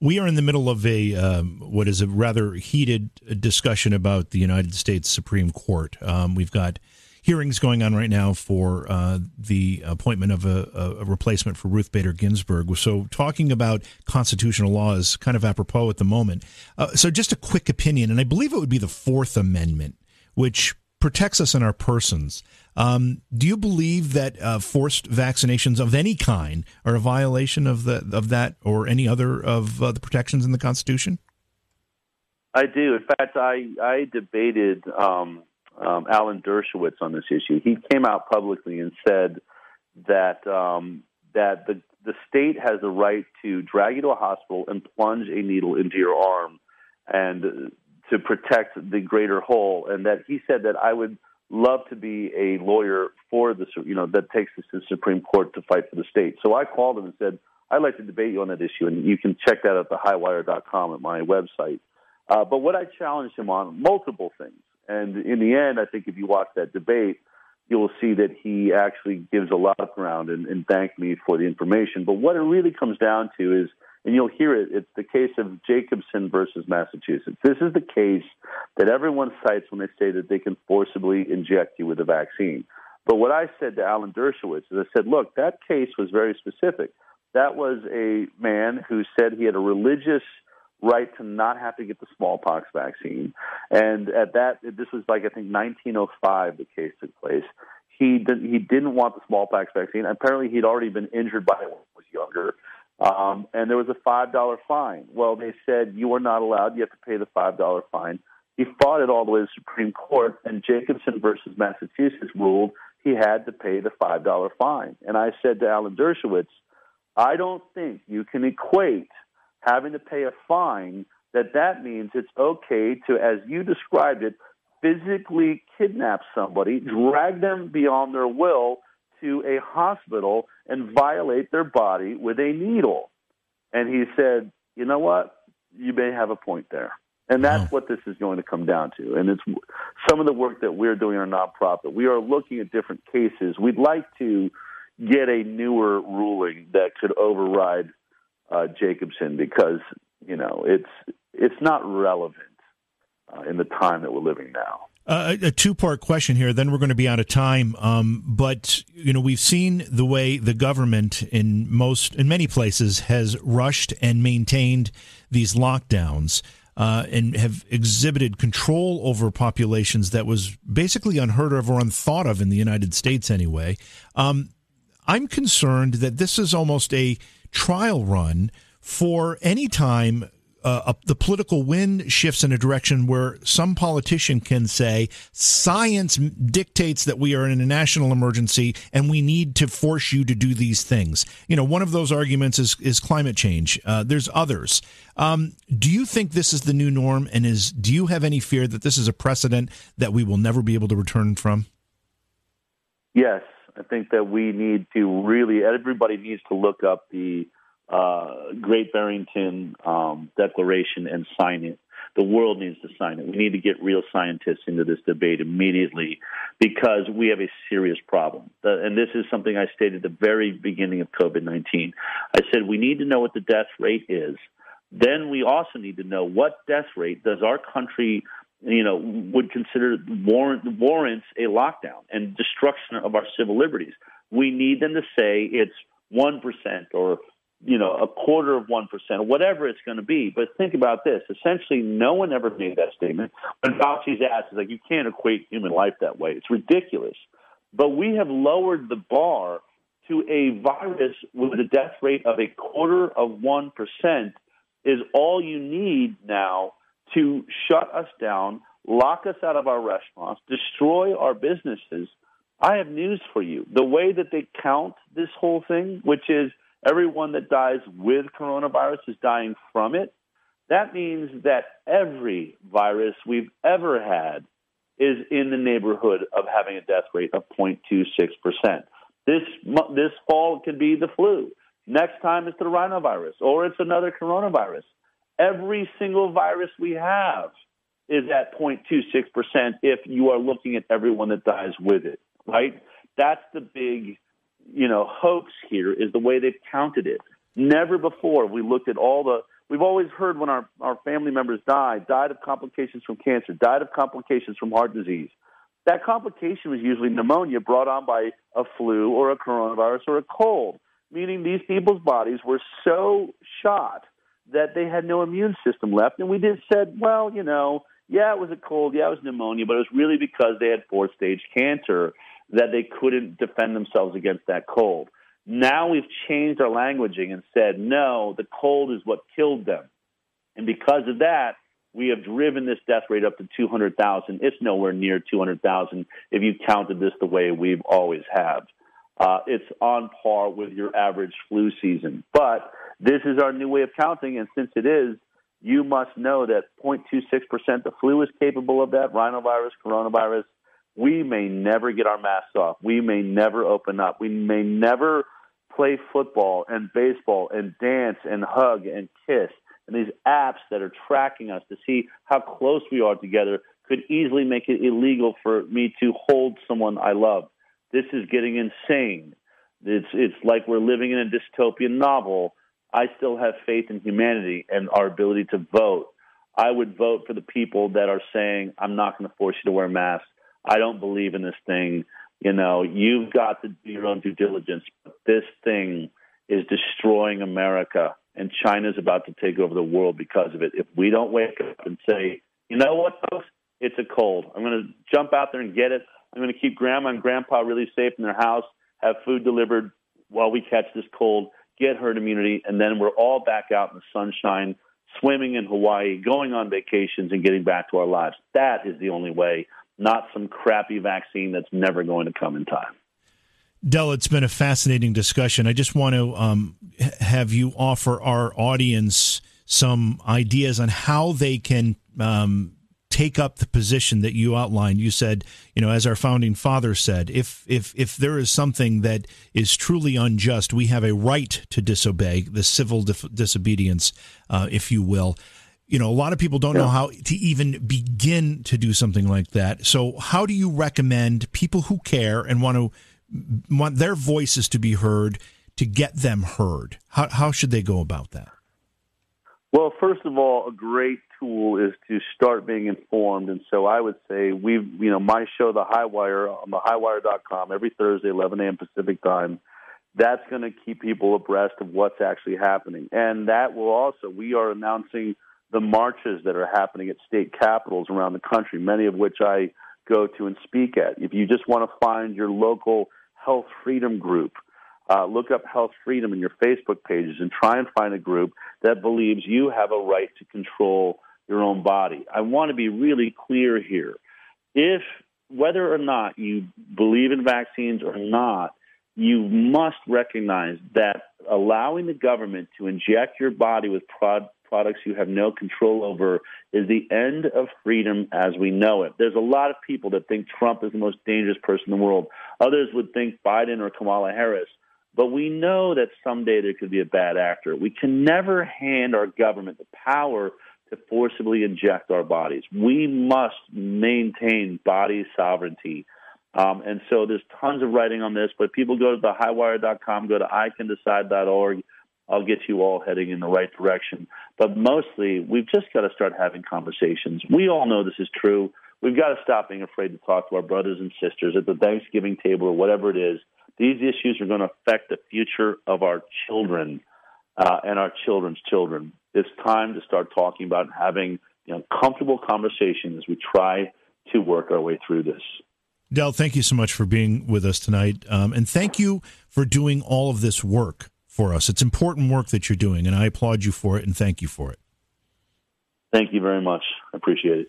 We are in the middle of a um, what is a rather heated discussion about the United States Supreme Court. Um, we've got hearings going on right now for uh, the appointment of a, a, replacement for Ruth Bader Ginsburg. So, talking about constitutional law is kind of apropos at the moment. Uh, so, just a quick opinion, and I believe it would be the Fourth Amendment, which protects us in our persons. Um, do you believe that uh, forced vaccinations of any kind are a violation of the of that or any other of uh, the protections in the Constitution? I do. In fact, I I debated um, um, Alan Dershowitz on this issue. He came out publicly and said that um, that the the state has the right to drag you to a hospital and plunge a needle into your arm and to protect the greater whole, and that he said that I would love to be a lawyer for the you know that takes us to the Supreme Court to fight for the state. So I called him and said I'd like to debate you on that issue, and you can check that out at thehighwire.com at my website. Uh, but what I challenged him on multiple things, and in the end, I think if you watch that debate, you will see that he actually gives a lot of ground and, and thanked me for the information. But what it really comes down to is and you'll hear it. It's the case of Jacobson versus Massachusetts. This is the case that everyone cites when they say that they can forcibly inject you with a vaccine. But what I said to Alan Dershowitz is I said, look, that case was very specific. That was a man who said he had a religious right to not have to get the smallpox vaccine. And at that, this was like I think 1905. The case took place. He did, he didn't want the smallpox vaccine. Apparently, he'd already been injured by it when he was younger. Um, and there was a five dollar fine. Well, they said you are not allowed. You have to pay the five dollar fine. He fought it all the way to the Supreme Court, and Jacobson versus Massachusetts ruled he had to pay the five dollar fine. And I said to Alan Dershowitz, I don't think you can equate having to pay a fine that that means it's okay to, as you described it, physically kidnap somebody, drag them beyond their will to a hospital, and violate their body with a needle. And he said, you know what? You may have a point there. And that's what this is going to come down to. And it's some of the work that we're doing in our nonprofit. We are looking at different cases. We'd like to get a newer ruling that could override uh, Jacobson because you know it's it's not relevant uh, in the time that we're living now. Uh, a two part question here, then we're going to be out of time. Um, but you know, we've seen the way the government in most, in many places, has rushed and maintained these lockdowns. Uh, and have exhibited control over populations that was basically unheard of or unthought of in the United States anyway. Um, I'm concerned that this is almost a trial run for any time uh, the political wind shifts in a direction where some politician can say science dictates that we are in a national emergency and we need to force you to do these things. You know, one of those arguments is is climate change. Uh, there's others. Um, do you think this is the new norm? And is do you have any fear that this is a precedent that we will never be able to return from? Yes, I think that we need to really, everybody needs to look up the uh, Great Barrington um, Declaration and sign it. The world needs to sign it. We need to get real scientists into this debate immediately because we have a serious problem. and this is something I stated at the very beginning of COVID 19. I said we need to know what the death rate is. Then we also need to know what death rate does our country you know, would consider warrant, warrants a lockdown and destruction of our civil liberties. We need them to say it's 1% or, you know, a quarter of 1% or whatever it's going to be. But think about this. Essentially, no one ever made that statement. When Fauci's asked, is like, you can't equate human life that way. It's ridiculous. But we have lowered the bar to a virus with a death rate of a quarter of 1% is all you need now to shut us down, lock us out of our restaurants, destroy our businesses. I have news for you. The way that they count this whole thing, which is everyone that dies with coronavirus is dying from it, that means that every virus we've ever had is in the neighborhood of having a death rate of 0.26%. This, this fall could be the flu. Next time it's the rhinovirus or it's another coronavirus. Every single virus we have is at 0.26% if you are looking at everyone that dies with it, right? That's the big, you know, hoax here is the way they've counted it. Never before we looked at all the we've always heard when our, our family members died, died of complications from cancer, died of complications from heart disease. That complication was usually pneumonia brought on by a flu or a coronavirus or a cold, meaning these people's bodies were so shot that they had no immune system left. And we just said, well, you know, yeah, it was a cold, yeah, it was pneumonia, but it was really because they had fourth stage cancer that they couldn't defend themselves against that cold. Now we've changed our languaging and said, no, the cold is what killed them. And because of that, we have driven this death rate up to 200,000. It's nowhere near 200,000 if you counted this the way we've always have. Uh, it's on par with your average flu season. But this is our new way of counting, and since it is, you must know that 0.26% the flu is capable of that, rhinovirus, coronavirus. We may never get our masks off. We may never open up. We may never play football and baseball and dance and hug and kiss. And these apps that are tracking us to see how close we are together could easily make it illegal for me to hold someone I love. This is getting insane. It's it's like we're living in a dystopian novel I still have faith in humanity and our ability to vote. I would vote for the people that are saying, I'm not going to force you to wear masks. I don't believe in this thing. You know, you've got to do your own due diligence. But this thing is destroying America, and China's about to take over the world because of it. If we don't wake up and say, you know what, folks, it's a cold. I'm going to jump out there and get it. I'm going to keep grandma and grandpa really safe in their house, have food delivered while we catch this cold, get herd immunity, and then we're all back out in the sunshine, swimming in Hawaii, going on vacations, and getting back to our lives. That is the only way, not some crappy vaccine that's never going to come in time. Del, it's been a fascinating discussion. I just want to um, have you offer our audience some ideas on how they can um, take up the position that you outlined. You said, you know, as our founding father said, if if if there is something that is truly unjust, we have a right to disobey the civil disobedience, uh, if you will. You know, a lot of people don't yeah. know how to even begin to do something like that. So, how do you recommend people who care and want to want their voices to be heard to get them heard? How, how should they go about that? Well, first of all, a great tool is to start being informed. And so I would say we, you know, my show, The High Wire, on the highwire.com every Thursday, 11 a.m. Pacific time. That's going to keep people abreast of what's actually happening. And that will also, we are announcing the marches that are happening at state capitals around the country, many of which I go to and speak at. If you just want to find your local health freedom group. Uh, look up health freedom in your Facebook pages and try and find a group that believes you have a right to control your own body. I want to be really clear here. If whether or not you believe in vaccines or not, you must recognize that allowing the government to inject your body with prod, products you have no control over is the end of freedom as we know it. There's a lot of people that think Trump is the most dangerous person in the world. Others would think Biden or Kamala Harris. But we know that someday there could be a bad actor. We can never hand our government the power to forcibly inject our bodies. We must maintain body sovereignty. Um, and so there's tons of writing on this, but people go to the highwire.com, go to icandecide.org. I'll get you all heading in the right direction. But mostly, we've just got to start having conversations. We all know this is true. We've got to stop being afraid to talk to our brothers and sisters at the Thanksgiving table or whatever it is. These issues are going to affect the future of our children uh, and our children's children. It's time to start talking about having you know, comfortable conversations as we try to work our way through this. Del, thank you so much for being with us tonight. Um, and thank you for doing all of this work for us. It's important work that you're doing, and I applaud you for it and thank you for it. Thank you very much. I appreciate it.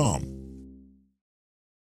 com.